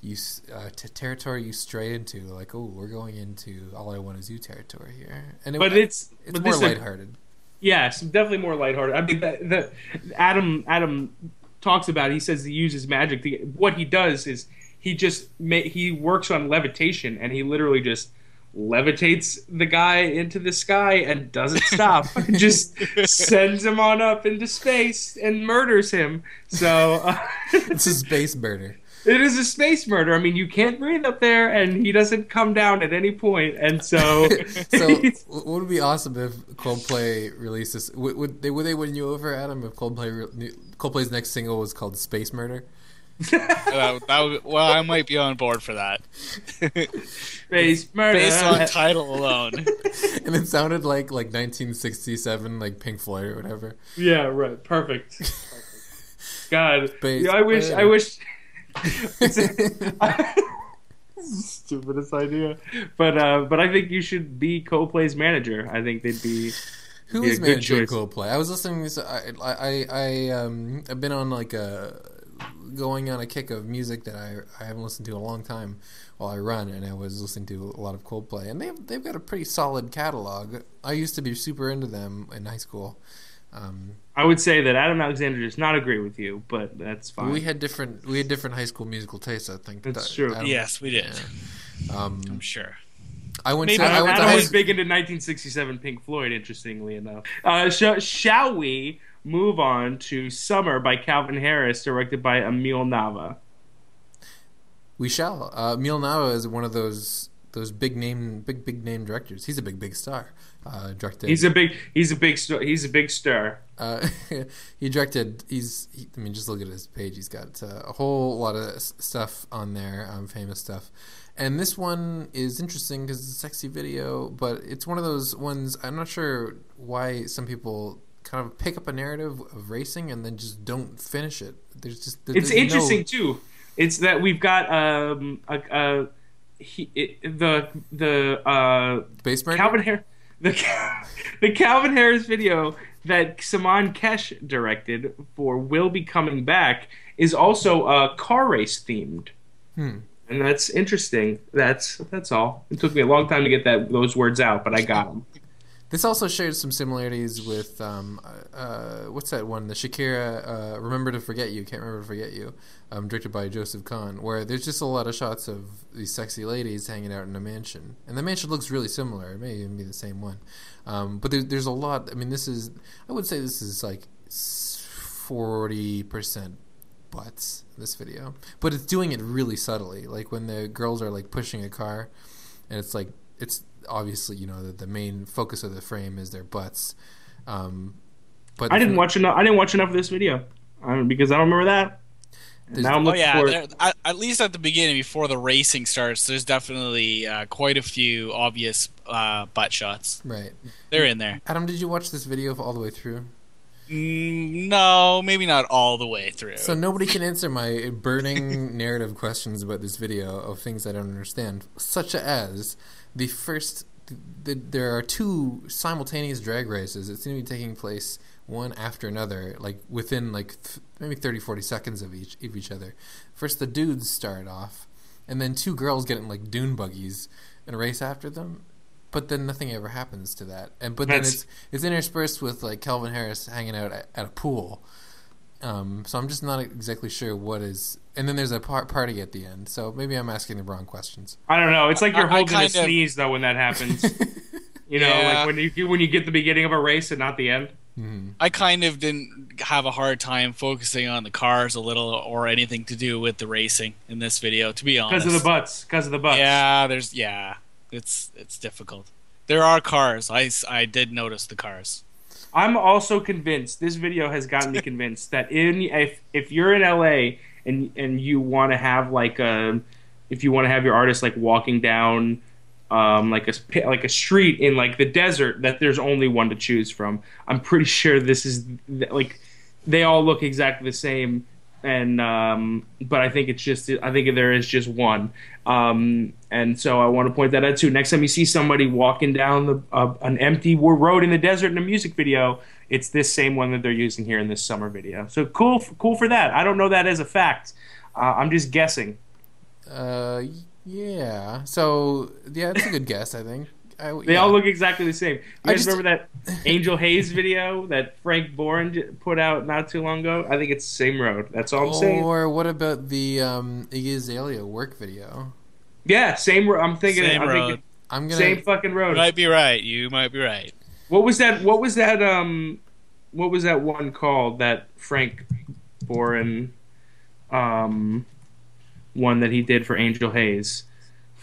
you uh, t- territory you stray into, like oh, we're going into all I want is you territory here, and it, But it's it's but more this is lighthearted. Yes, definitely more lighthearted. I mean, the, the Adam Adam talks about. He says he uses magic. To, what he does is he just ma- he works on levitation, and he literally just levitates the guy into the sky and doesn't stop. just sends him on up into space and murders him. So uh, It's a space murder. it is a space murder. I mean, you can't breathe up there, and he doesn't come down at any point, and so. So, would be awesome if Coldplay releases? Would, would they would they win you over, Adam? If Coldplay Coldplay's next single was called "Space Murder"? That would- well, I might be on board for that. space murder. Based on title alone. and it sounded like like 1967, like Pink Floyd or whatever. Yeah, right. Perfect. Perfect. God, Space Yeah, I wish. I wish. Stupidest idea, but uh, but I think you should be Coldplay's manager. I think they'd be. Who Be a is good managing choice. Coldplay? I was listening. To this, I I I I, um I've been on like a going on a kick of music that I I haven't listened to in a long time while I run, and I was listening to a lot of Coldplay, and they've they've got a pretty solid catalog. I used to be super into them in high school. Um, I would say that Adam Alexander does not agree with you, but that's fine. we had different we had different high school musical tastes. I think That's That- true. Adam- yes, we did. Um, I'm sure. I went Maybe- to I Adam, went to Adam high was big into 1967 Pink Floyd. Interestingly enough, uh, sh- shall we move on to "Summer" by Calvin Harris, directed by Emil Nava? We shall. Uh, Emil Nava is one of those those big name, big big name directors. He's a big big star. Uh, directed. He's a big. He's a big. He's a big star. uh, he directed. He's. He, I mean, just look at his page. He's got uh, a whole lot of stuff on there, um, famous stuff. And this one is interesting because it's a sexy video, but it's one of those ones. I'm not sure why some people kind of pick up a narrative of racing and then just don't finish it. There's just It's there's no- interesting too. It's that we've got um a, a he, it, the the uh Murder? Calvin Harris the the Calvin Harris video that Saman Kesh directed for "We'll Be Coming Back" is also uh, car race themed, Hmm. and that's interesting. That's that's all. It took me a long time to get that those words out, but I got them. This also shares some similarities with um, uh, what's that one? The Shakira uh, "Remember to Forget You." Can't remember to forget you. Um, directed by Joseph Kahn, where there's just a lot of shots of these sexy ladies hanging out in a mansion, and the mansion looks really similar. It may even be the same one, um, but there, there's a lot. I mean, this is I would say this is like forty percent butts this video, but it's doing it really subtly. Like when the girls are like pushing a car, and it's like it's obviously you know the, the main focus of the frame is their butts. Um, but I didn't watch enough. I didn't watch enough of this video um, because I don't remember that. And now I'm Oh yeah, for. there, at, at least at the beginning, before the racing starts, there's definitely uh, quite a few obvious uh, butt shots. Right, They're in there. Adam. Did you watch this video all the way through? Mm, no, maybe not all the way through. So nobody can answer my burning narrative questions about this video of things I don't understand, such as the first. The, there are two simultaneous drag races that seem to be taking place one after another, like within like th- maybe 30, 40 seconds of each of each other. First, the dudes start off, and then two girls get in like dune buggies and race after them. But then nothing ever happens to that, and but then it's it's interspersed with like Calvin Harris hanging out at, at a pool. Um, so I'm just not exactly sure what is. And then there's a par- party at the end. So maybe I'm asking the wrong questions. I don't know. It's like you're I- I holding a of- sneeze though when that happens. You know, Yeah. like when you when you get the beginning of a race and not the end. hmm I kind of didn't have a hard time focusing on the cars a little or anything to do with the racing in this video. To be honest, Because of the butts. Because of the butts. Yeah, there's yeah, it's it's difficult. There are cars. I I did notice the cars. I'm also convinced. This video has gotten me convinced that in if if you're in LA and and you want to have like a if you want to have your artist like walking down um, like a like a street in like the desert that there's only one to choose from. I'm pretty sure this is like they all look exactly the same, and um, but I think it's just I think there is just one, um, and so I want to point that out too. Next time you see somebody walking down the uh, an empty road in the desert in a music video, it's this same one that they're using here in this summer video. So cool, cool for that. I don't know that as a fact. Uh, I'm just guessing. Uh, yeah. So yeah, that's a good guess. I think. I, They yeah. all look exactly the same. You I guys just- remember that Angel Haze video that Frank Borin put out not too long ago? I think it's the same road. That's all I'm saying. Or what about the um, Iggy Azalea work video? Yeah, same. ro- I'm thinking. Same I'm road. thinking I'm gonna. same fucking road. You road. might be right. You might be right. What was that? What was that? Um, what was that one called? That Frank Borin, um, one that he did for Angel Haze.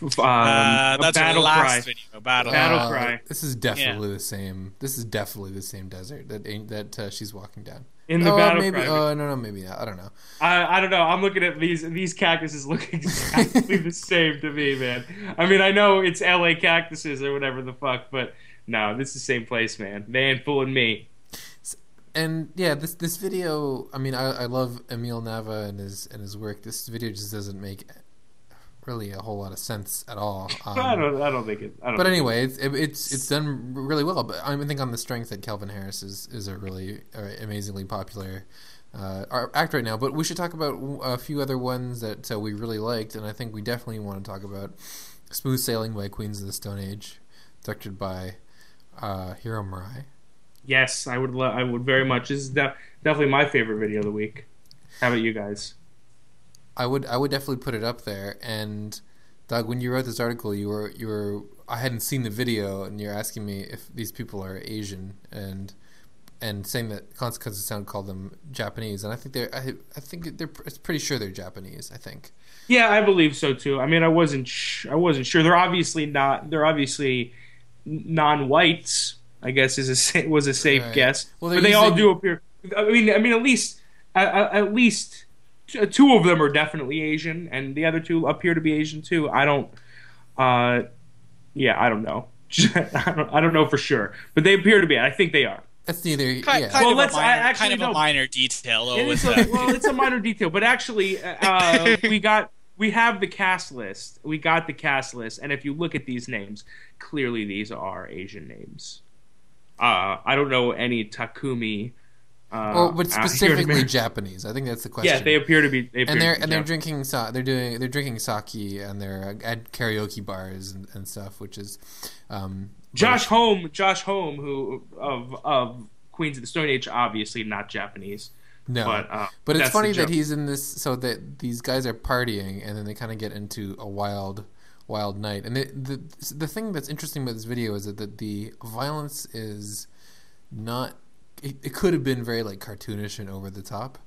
F- Um, uh, a that's our battle last cry. video. Battle. Battle Uh, cry. This is definitely the same. This is definitely the same desert that ain't- that uh, she's walking down. in the oh, battle maybe. cry. Oh no, no, maybe not. I don't know. I, I don't know. I'm looking at these these cactuses look exactly the same to me, man. I mean, I know it's LA cactuses or whatever the fuck, but no, this is the same place, man. They ain't fooling me. And yeah, this this video. I mean, I, I love Emil Nava and his and his work. This video just doesn't make really a whole lot of sense at all. Um, I don't. I don't think it. I don't But anyway, it's it, it's it's done really well. But I think on the strength that Calvin Harris is is a really uh, amazingly popular uh, act right now. But we should talk about a few other ones that uh, we really liked, and I think we definitely want to talk about "Smooth Sailing" by Queens of the Stone Age, directed by uh, Hiro Murai. Yes, I would. Lo- I would very much. This is de- definitely my favorite video of the week. How about you guys? I would I would definitely put it up there. And Doug, when you wrote this article, you were you were I hadn't seen the video, and you're asking me if these people are Asian and and saying that Consequences of Sound called them Japanese, and I think they're I, I think they're it's pretty sure they're Japanese. I think. Yeah, I believe so too. I mean, I wasn't. Sh- I wasn't sure. They're obviously not. They're obviously non-whites. I guess is a sa- was a safe Right. guess. Well, but they all do appear. I mean, I mean, at least at, at least two of them are definitely Asian, and the other two appear to be Asian too. I don't. Uh, yeah, I don't know. I don't. I don't know for sure, but they appear to be. I think they are. That's neither. Kind, yeah. kind Well, of, let's- a I minor, actually kind of a minor detail though. It with is a, well, it's a minor detail, but actually, uh, we got we have the cast list. We got the cast list, and if you look at these names, clearly these are Asian names. Uh, I don't know any Takumi. Uh, well, but here. specifically Japanese. I think that's the question. yeah, they appear to be. They appear and they're and they're drinking sa- they're doing they're drinking sake and they're at karaoke bars and, and stuff, which is um, Josh Homme. Josh Homme, who of of Queens of the Stone Age, obviously not Japanese. No, But, uh, but it's funny that he's in this. So that these guys are partying, and then they kind of get into a wild, wild night. And the the the thing that's interesting about this video is that the, the violence is not. It, it could have been very like cartoonish and over the top,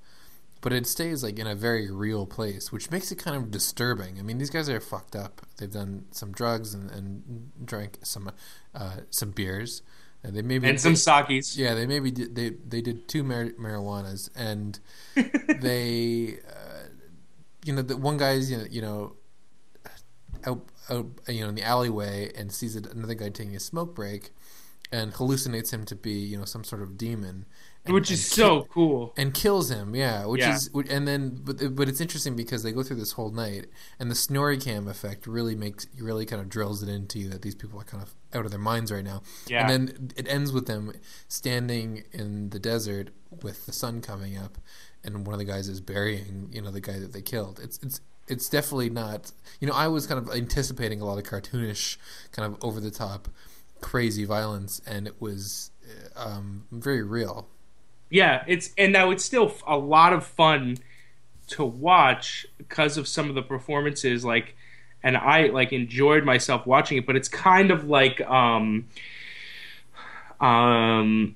but it stays like in a very real place, which makes it kind of disturbing. I mean, these guys are fucked up. They've done some drugs and, and drank some uh, some beers. And they maybe and some sakis. yeah, they maybe did, they they did two mar- marijuanas, and they, uh, you know, the one guy's you know, you know out, out you know in the alleyway and sees another guy taking a smoke break, and hallucinates him to be you know some sort of demon, and, which is ki- so cool. and kills him. Yeah, which Yeah. is and then but but it's interesting because they go through this whole night, and the snorri cam effect really makes really kind of drills it into you that these people are kind of out of their minds right now. Yeah. And then it ends with them standing in the desert with the sun coming up, and one of the guys is burying you know the guy that they killed. It's it's it's definitely not. You know, I was kind of anticipating a lot of cartoonish, kind of over the top, crazy violence, and it was uh, um, very real. Yeah, it's and now it's still a lot of fun to watch because of some of the performances. Like, and I like enjoyed myself watching it, but it's kind of like um um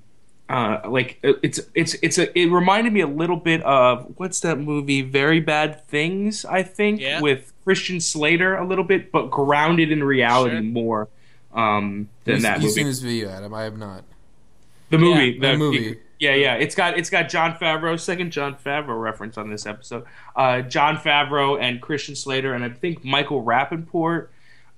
uh like it's it's it's a it reminded me a little bit of what's that movie Very Bad Things I think Yeah. with Christian Slater a little bit but grounded in reality Sure. more um than You've- that You've seen this video, Adam. I have not. the movie the movie. yeah, yeah. It's got it's got Jon Favreau, second Jon Favreau reference on this episode. Uh, Jon Favreau and Christian Slater, and I think Michael Rapaport.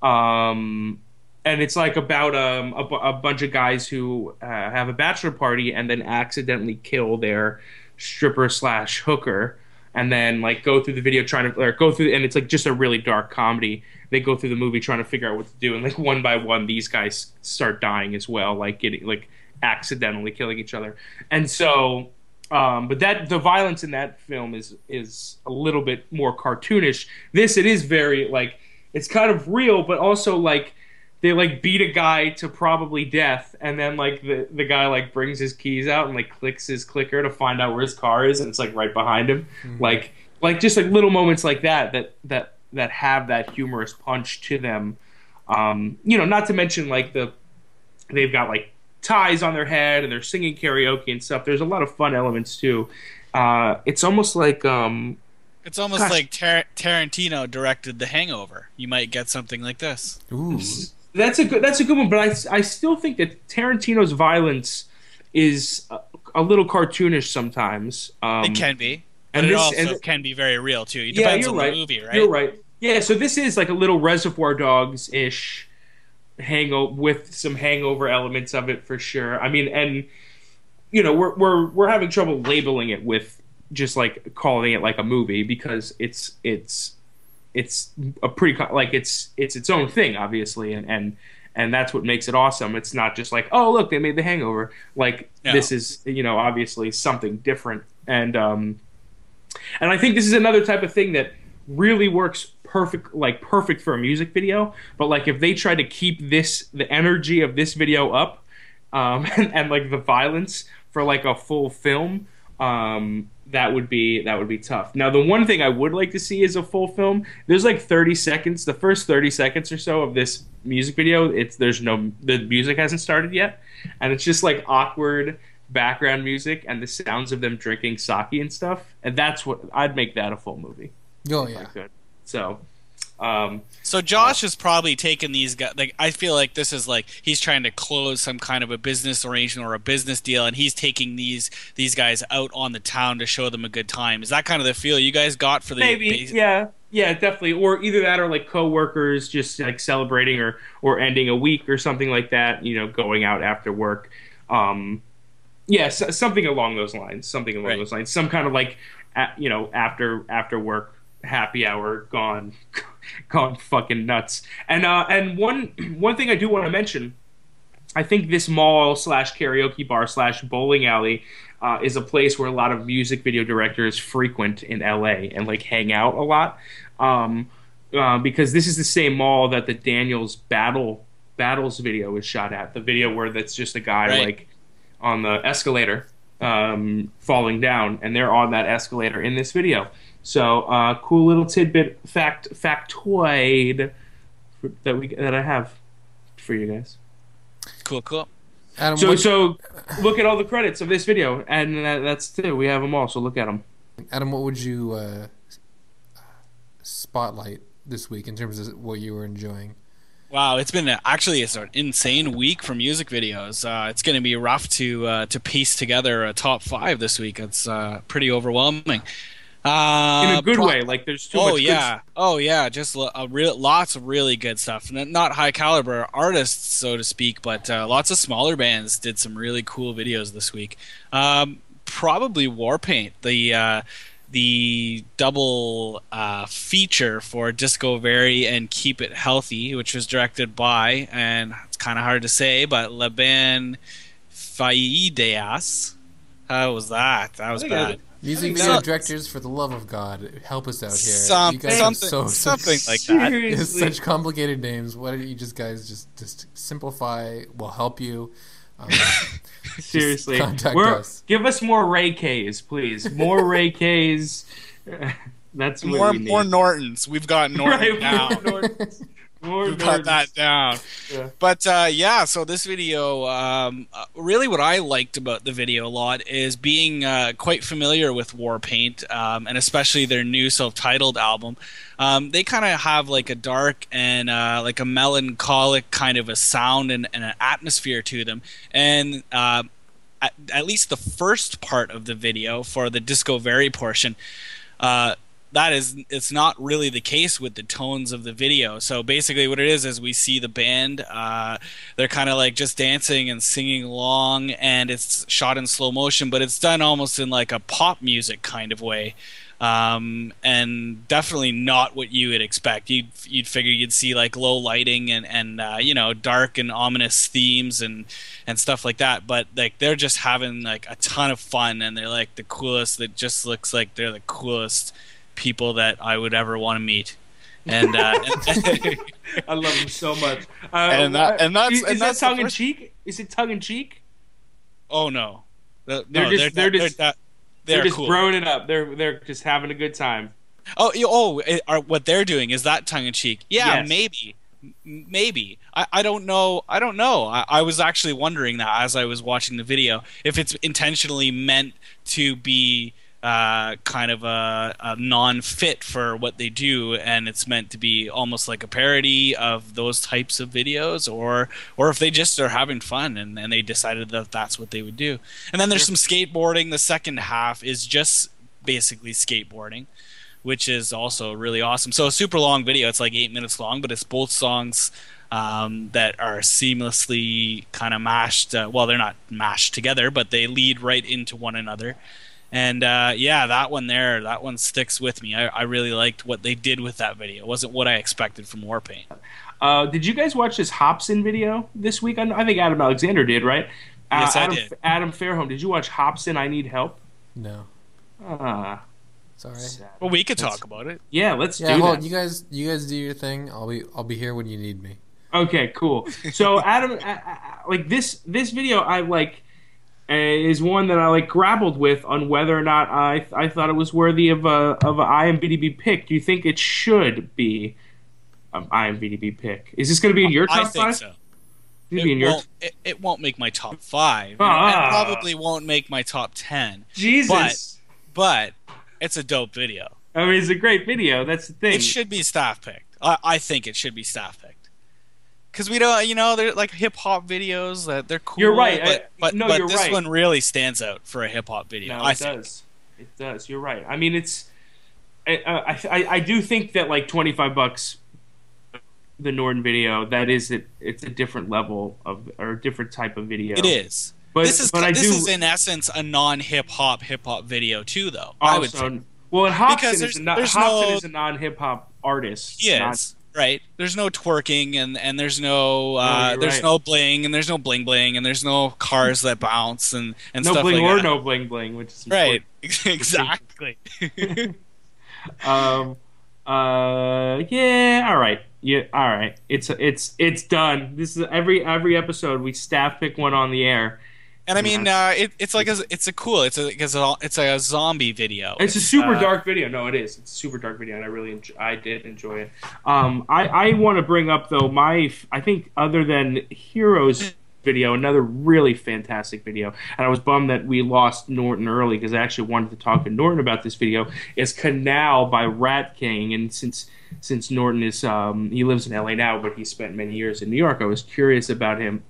Um, and it's like about um, a, a bunch of guys who uh, have a bachelor party and then accidentally kill their stripper slash hooker and then like go through the video trying to or go through and it's like just a really dark comedy they go through the movie trying to figure out what to do and like one by one these guys start dying as well like getting like accidentally killing each other. And so um, but that the violence in that film is is a little bit more cartoonish. This it is very like it's kind of real but also like they like beat a guy to probably death and then like the the guy like brings his keys out and like clicks his clicker to find out where his car is and it's like right behind him. Like like just like little moments like that that that that have that humorous punch to them um you know not to mention like the they've got like ties on their head and they're singing karaoke and stuff there's a lot of fun elements too uh it's almost like um It's almost Gosh. like Tar- Tarantino directed The Hangover. You might get something like this. Ooh. That's a good. That's a good one. But I, I still think that Tarantino's violence is a, a little cartoonish sometimes. Um, it can be, and it also and- can be very real too. It Yeah, you're on right. the movie, right? You're right. Yeah. So this is like a little Reservoir Dogs ish hangover with some hangover elements of it for sure. I mean, and you know, we're we're we're having trouble labeling it with just like calling it like a movie because it's it's it's a pretty like it's it's its own thing obviously and and and that's what makes it awesome it's not just like oh look they made the hangover like No. this is you know obviously something different and um and i think this is another type of thing that really works perfect like perfect for a music video. But like if they try to keep this the energy of this video up um and, and like the violence for like a full film um that would be that would be tough. Now the one thing i would like to see is a full film. There's like 30 seconds the first 30 seconds or so of this music video it's there's no the music hasn't started yet. And it's just like awkward background music and the sounds of them drinking sake and stuff and that's what i'd make that a full movie Oh if I yeah. could. so um So Josh is probably taking these guys. Like I feel like this is like he's trying to close some kind of a business arrangement or a business deal, and he's taking these these guys out on the town to show them a good time. Is that kind of the feel you guys got for the? maybe base- yeah yeah definitely or either that or like co-workers just like celebrating or or ending a week or something like that you know going out after work um yeah s- something along those lines something along Right. those lines some kind of like a, you know after after work happy hour gone gone fucking nuts and uh and one one thing i do want to mention I think this mall slash karaoke bar slash bowling alley uh, is a place where a lot of music video directors frequent in LA and like hang out a lot. Um, uh, because this is the same mall that the Daniels battle battles video was shot at. The video where that's just a guy Right. like on the escalator um, falling down, and they're on that escalator in this video. So uh, cool little tidbit fact factoid that we that I have for you guys. Cool, cool. Adam, So what, so look at all the credits of this video, and that, that's it. We have them all. So look at them. Adam, what would you uh, spotlight this week in terms of what you were enjoying? Wow, it's been a, actually it's an insane week for music videos. Uh, it's going to be rough to uh, to piece together a top five this week. It's uh, pretty overwhelming. Uh, In a good pro- way. Like there's too oh much. good yeah, oh yeah, just lo- a real, lots of really good stuff. Not high caliber artists, so to speak, but uh, lots of smaller bands did some really cool videos this week. Um, probably Warpaint, the uh, the double uh, feature for Disco Very and Keep It Healthy, which was directed by, and it's kind of hard to say, but Laban Pheidias. How was that? That was bad. Music video directors, for the love of God, help us out here. Some- you guys something- are so something like that. Seriously. such complicated names. Why don't you just guys just just simplify? We'll help you. Um, Seriously. contact We're- us. Give us more Ray Kay's, please. More Ray Kay's. That's what More we need. more Nortons. We've got Norton Right, down. More that down. Yeah. But uh, yeah, so this video, um, uh, really, what I liked about the video a lot is being uh, quite familiar with Warpaint, um, and especially their new self-titled album. Um, they kind of have like a dark and uh, like a melancholic kind of a sound and, and an atmosphere to them, and uh, at, at least the first part of the video for the Disco Very portion. That is it's not really the case with the tones of the video. So basically, what it is is we see the band. Uh, they're kind of like just dancing and singing along, and it's shot in slow motion, but it's done almost in like a pop music kind of way um, and definitely not what you would expect. You'd you'd figure you'd see like low lighting and and uh, you know dark and ominous themes and and stuff like that. But like they're just having like a ton of fun and they're like the coolest. That just looks like they're the coolest people that I would ever want to meet. And, uh, I love them so much. Uh, And that- and that's- is, and is that's the that tongue in cheek? Is it tongue in cheek? oh no, The- They're no, just- they're, they're they're, just- they're, They're, they're just cool. throwing it up. They're they're just having a good time. Oh, you- oh, it- are, what they're doing is that tongue in cheek? Yeah, Yes. maybe, maybe. I, I don't know. I don't know. I, I was actually wondering that as I was watching the video, if it's intentionally meant to be uh, kind of a, a non-fit for what they do, and it's meant to be almost like a parody of those types of videos, or or if they just are having fun and, and they decided that that's what they would do. And then there's some skateboarding. The second half is just basically skateboarding which is also really awesome. So a super long video. It's like eight minutes long, but it's both songs um, that are seamlessly kind of mashed. Uh, well, they're not mashed together, but they lead right into one another. And uh, yeah, that one there, that one sticks with me. I, I really liked what they did with that video. It wasn't what I expected from Warpaint. Uh, did you guys watch this Hobson video this week? I, I think Adam Alexander did, right? Yes, uh, I Adam, did. Adam Fairholm. Did you watch Hobson? I need help. No, Ah, sorry. sad. Well, we could talk about it. yeah, let's Yeah, do hold. that. You guys, you guys do your thing. I'll be, I'll be here when you need me. Okay, cool. So Adam, I, I, like this this video, I like uh, is one that I like grappled with on whether or not I I thought it was worthy of a of an IMVDb pick. Do you think it should be an IMVDb pick? Is this going to be in your top I think five? so. It be in your won't, it, it won't make my top five. Ah. It probably won't make my top ten. Jesus. But it's a dope video. I mean, it's a great video. That's the thing. It should be staff picked. I, I think it should be staff picked. Because we don't, you know, they're like hip hop videos that they're cool. You're right. I- But, but, no, but you're this right. one really stands out for a hip hop video. No, I it think. does. It does. You're right. I mean, it's. I, uh, I, I, I do think that like twenty five bucks, the Norton video that is it. It's a different level of or a different type of video. It is. But this is but I this do is in essence a non hip hop hip hop video too, though. I would say. Well, and Hobson Because is a non, there's Hobson no- is a non hip hop artist. Is right. There's no twerking and and there's no uh, there's right. no bling and there's no bling bling and there's no cars that bounce and and no stuff bling like or that. no bling bling, which is Right. exactly. Um. Uh. Yeah. All right. Yeah. All right. It's it's it's done. This is every every episode we staff pick one on the air. And I mean, uh, it, it's like a, it's a cool, it's a, it's a, it's a zombie video. It's a super uh, dark video. No, it is. It's a super dark video, and I really, enjoy, I did enjoy it. Um, I, I want to bring up though my, I think other than Heroes video, another really fantastic video, and I was bummed that we lost Norton early because I actually wanted to talk to Norton about this video. Is Canal by Rat King, and since since Norton is um, he lives in LA now, but he spent many years in New York, I was curious about him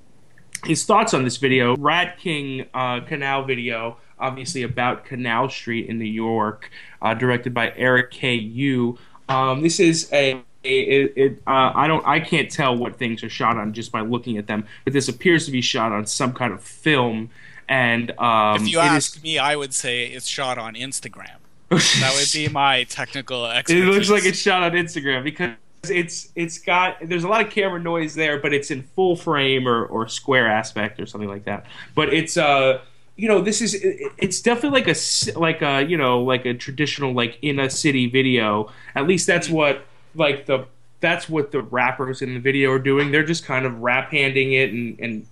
his thoughts on this video. Rat King uh, Canal video, obviously about Canal Street in New York, uh, directed by Eric K. Yu. Um, this is a. It, it, uh, I don't. I can't tell what things are shot on just by looking at them, but this appears to be shot on some kind of film. And um, If you ask is- me, I would say it's shot on Instagram. That would be my technical expertise. It looks like it's shot on Instagram because it's it's got there's a lot of camera noise there, but it's in full frame or, or square aspect or something like that. But it's uh you know this is it's definitely like a like a you know like a traditional like in a city video. At least that's what like the that's what the rappers in the video are doing. They're just kind of rap handing it and and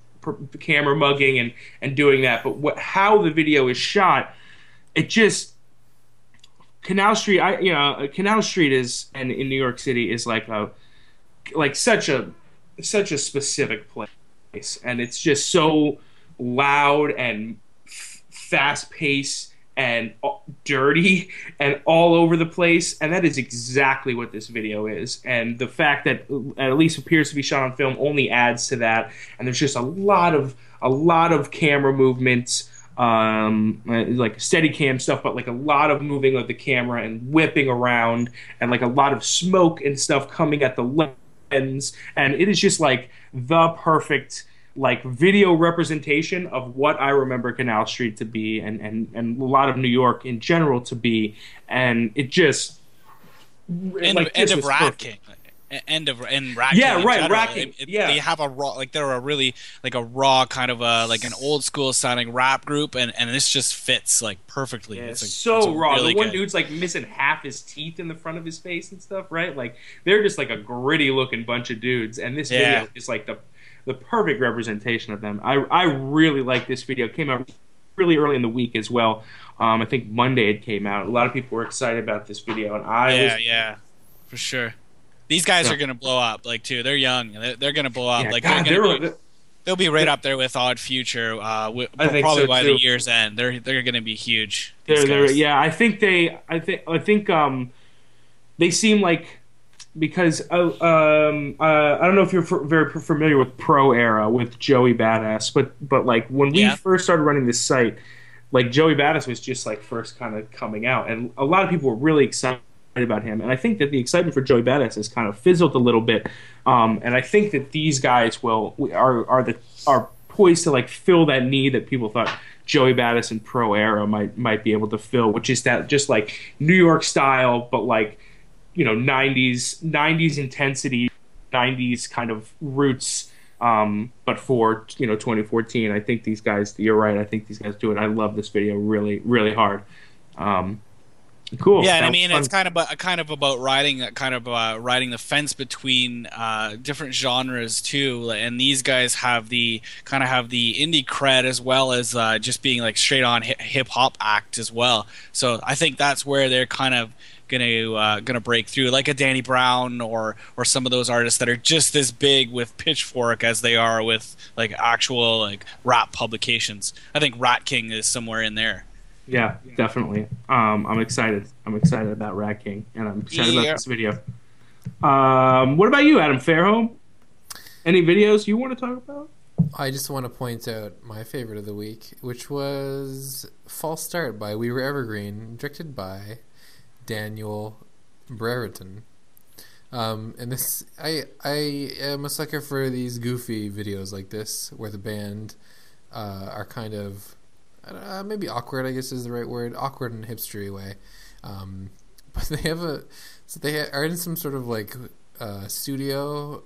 camera mugging and and doing that. But what how the video is shot, it just Canal Street, I you know, Canal Street is and in New York City is like a like such a such a specific place, and it's just so loud and f- fast paced and uh, dirty and all over the place, and that is exactly what this video is. And the fact that at least appears to be shot on film only adds to that. And there's just a lot of a lot of camera movements. Um, uh, like steady cam stuff, but like a lot of moving of the camera and whipping around, and like a lot of smoke and stuff coming at the lens, and it is just like the perfect like video representation of what I remember Canal Street to be, and and and a lot of New York in general to be, and it just end, like, of, end of Rat perfect. King. End of and Rat Yeah, right, general. Rat It- it- yeah. they have a raw, like they're a really like a raw kind of a like an old school sounding rap group, and and this just fits like perfectly. Yeah, it's it's like, so it's raw. really the one good. dude's like missing half his teeth in the front of his face and stuff, right? Like they're just like a gritty looking bunch of dudes, and this Yeah. video is like the the perfect representation of them. I I really like this video. It came out really early in the week as well. Um, I think Monday it came out. A lot of people were excited about this video, and I yeah, was yeah, for sure. These guys Yeah. are gonna blow up, like too. They're young. They're, they're gonna blow up. yeah, like God, they're were- be, they'll be right up there with Odd Future. Uh, wi- I think probably so, by the year's end, they're they're gonna be huge. They're, they're, yeah, I think they, I think, I think, um, they seem like because uh, um, uh, I don't know if you're f- very familiar with Pro Era with Joey Badass, but but like when we Yeah. first started running this site, like Joey Badass was just like first kind of coming out, and a lot of people were really excited about him, and I think that the excitement for Joey Badass has kind of fizzled a little bit, um, and I think that these guys will are are the are poised to like fill that need that people thought Joey Badass and Pro Era might might be able to fill, which is that just like New York style, but like you know 90s 90s intensity 90s kind of roots. Um, but for you know 2014 i think these guys you're right i think these guys do it. I love this video really really hard. Um, cool Yeah, and I mean fun. it's kind of a, kind of about riding kind of uh, riding the fence between uh, different genres too. And these guys have the kind of have the indie cred as well as uh, just being like straight on hip hop act as well. So I think that's where they're kind of gonna uh, gonna break through, like a Danny Brown or or some of those artists that are just as big with Pitchfork as they are with like actual like rap publications. I think Rat King is somewhere in there. Yeah definitely um, i'm excited i'm excited about rat king and i'm excited Yeah. about this video um, what about you adam Fairholm? any videos you want to talk about I just want to point out my favorite of the week, which was False Start by We Were Evergreen, directed by Daniel Brereton. Um, and this, I I am a sucker for these goofy videos like this, where the band uh, are kind of I maybe awkward. I guess is the right word, awkward in a hipstery way. Um, but they have a so they are in some sort of like uh, studio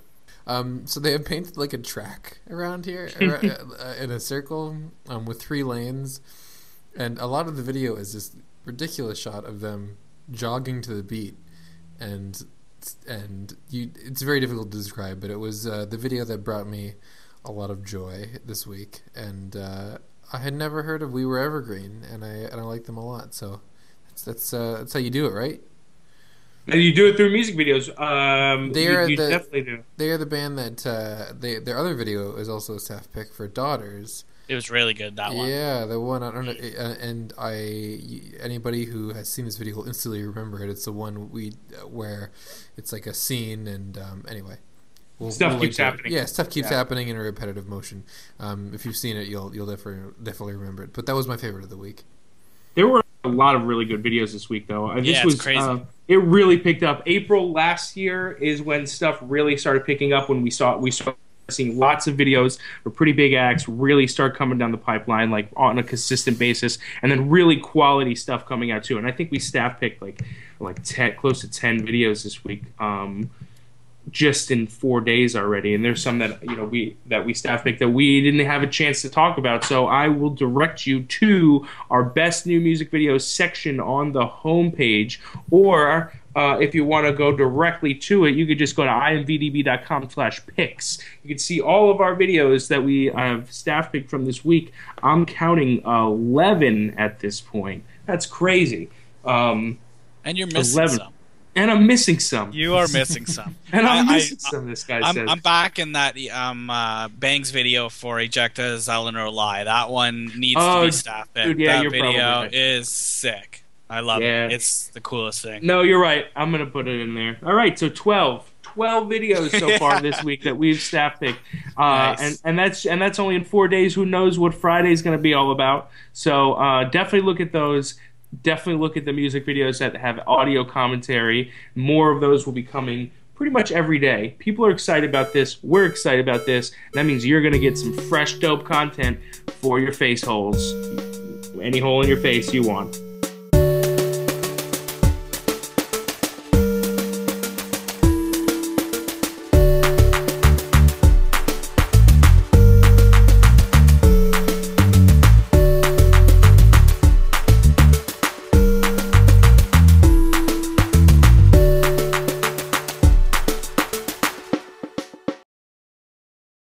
um, so they have painted like a track around here uh, in a circle um, with three lanes, and a lot of the video is this ridiculous shot of them jogging to the beat, and and you it's very difficult to describe, but it was uh, the video that brought me a lot of joy this week, and uh, I had never heard of We Were Evergreen, and I and I like them a lot, so that's that's uh, that's how you do it, right? and you do it through music videos um, they are you the- definitely do They are the band that uh, they their other video is also a staff pick for Daughters. It was really good that one. Yeah, the one I don't know, uh, and I anybody who has seen this video will instantly remember it. It's the one we uh, where it's like a scene, and um, anyway, we'll, Stuff we'll keeps link it. happening. Yeah, stuff keeps Yeah. happening in a repetitive motion. Um, if you've seen it, you'll you'll definitely definitely remember it. But that was my favorite of the week. There were a lot of really good videos this week, though. Uh, This Yeah, was crazy. uh, it really picked up. April last year is when stuff really started picking up. When we saw we started seeing lots of videos for pretty big acts really start coming down the pipeline, like on a consistent basis, and then really quality stuff coming out too. And I think we staff picked like like ten, close to ten videos this week. Um, just in four days already, and there's some that you know we that we staff picked that we didn't have a chance to talk about. So I will direct you to our best new music videos section on the homepage, or uh, if you want to go directly to it, you could just go to imvdb.com slash picks. You can see all of our videos that we have staff picked from this week. I'm counting 11 at this point. That's crazy. Um, And you're missing 11. some. And I'm missing some. You are missing some. and I'm I- I- missing some, this guy I'm, says. I'm back in that um, uh, Bangs video for Ejecta Eleanor Lie. That one needs Oh, to be staff picked. dude, yeah, that video right. is sick. I love Yeah. it. It's the coolest thing. No, you're right. I'm gonna put it in there. All right, so 12. 12 videos so far this week that we've staff picked. Uh, Nice. and, and that's and that's only in four days. Who knows what Friday's going to be all about? So uh, definitely look at those. Definitely look at the music videos that have audio commentary. More of those will be coming pretty much every day. People are excited about this. We're excited about this. That means you're going to get some fresh, dope content for your face holes. Any hole in your face you want.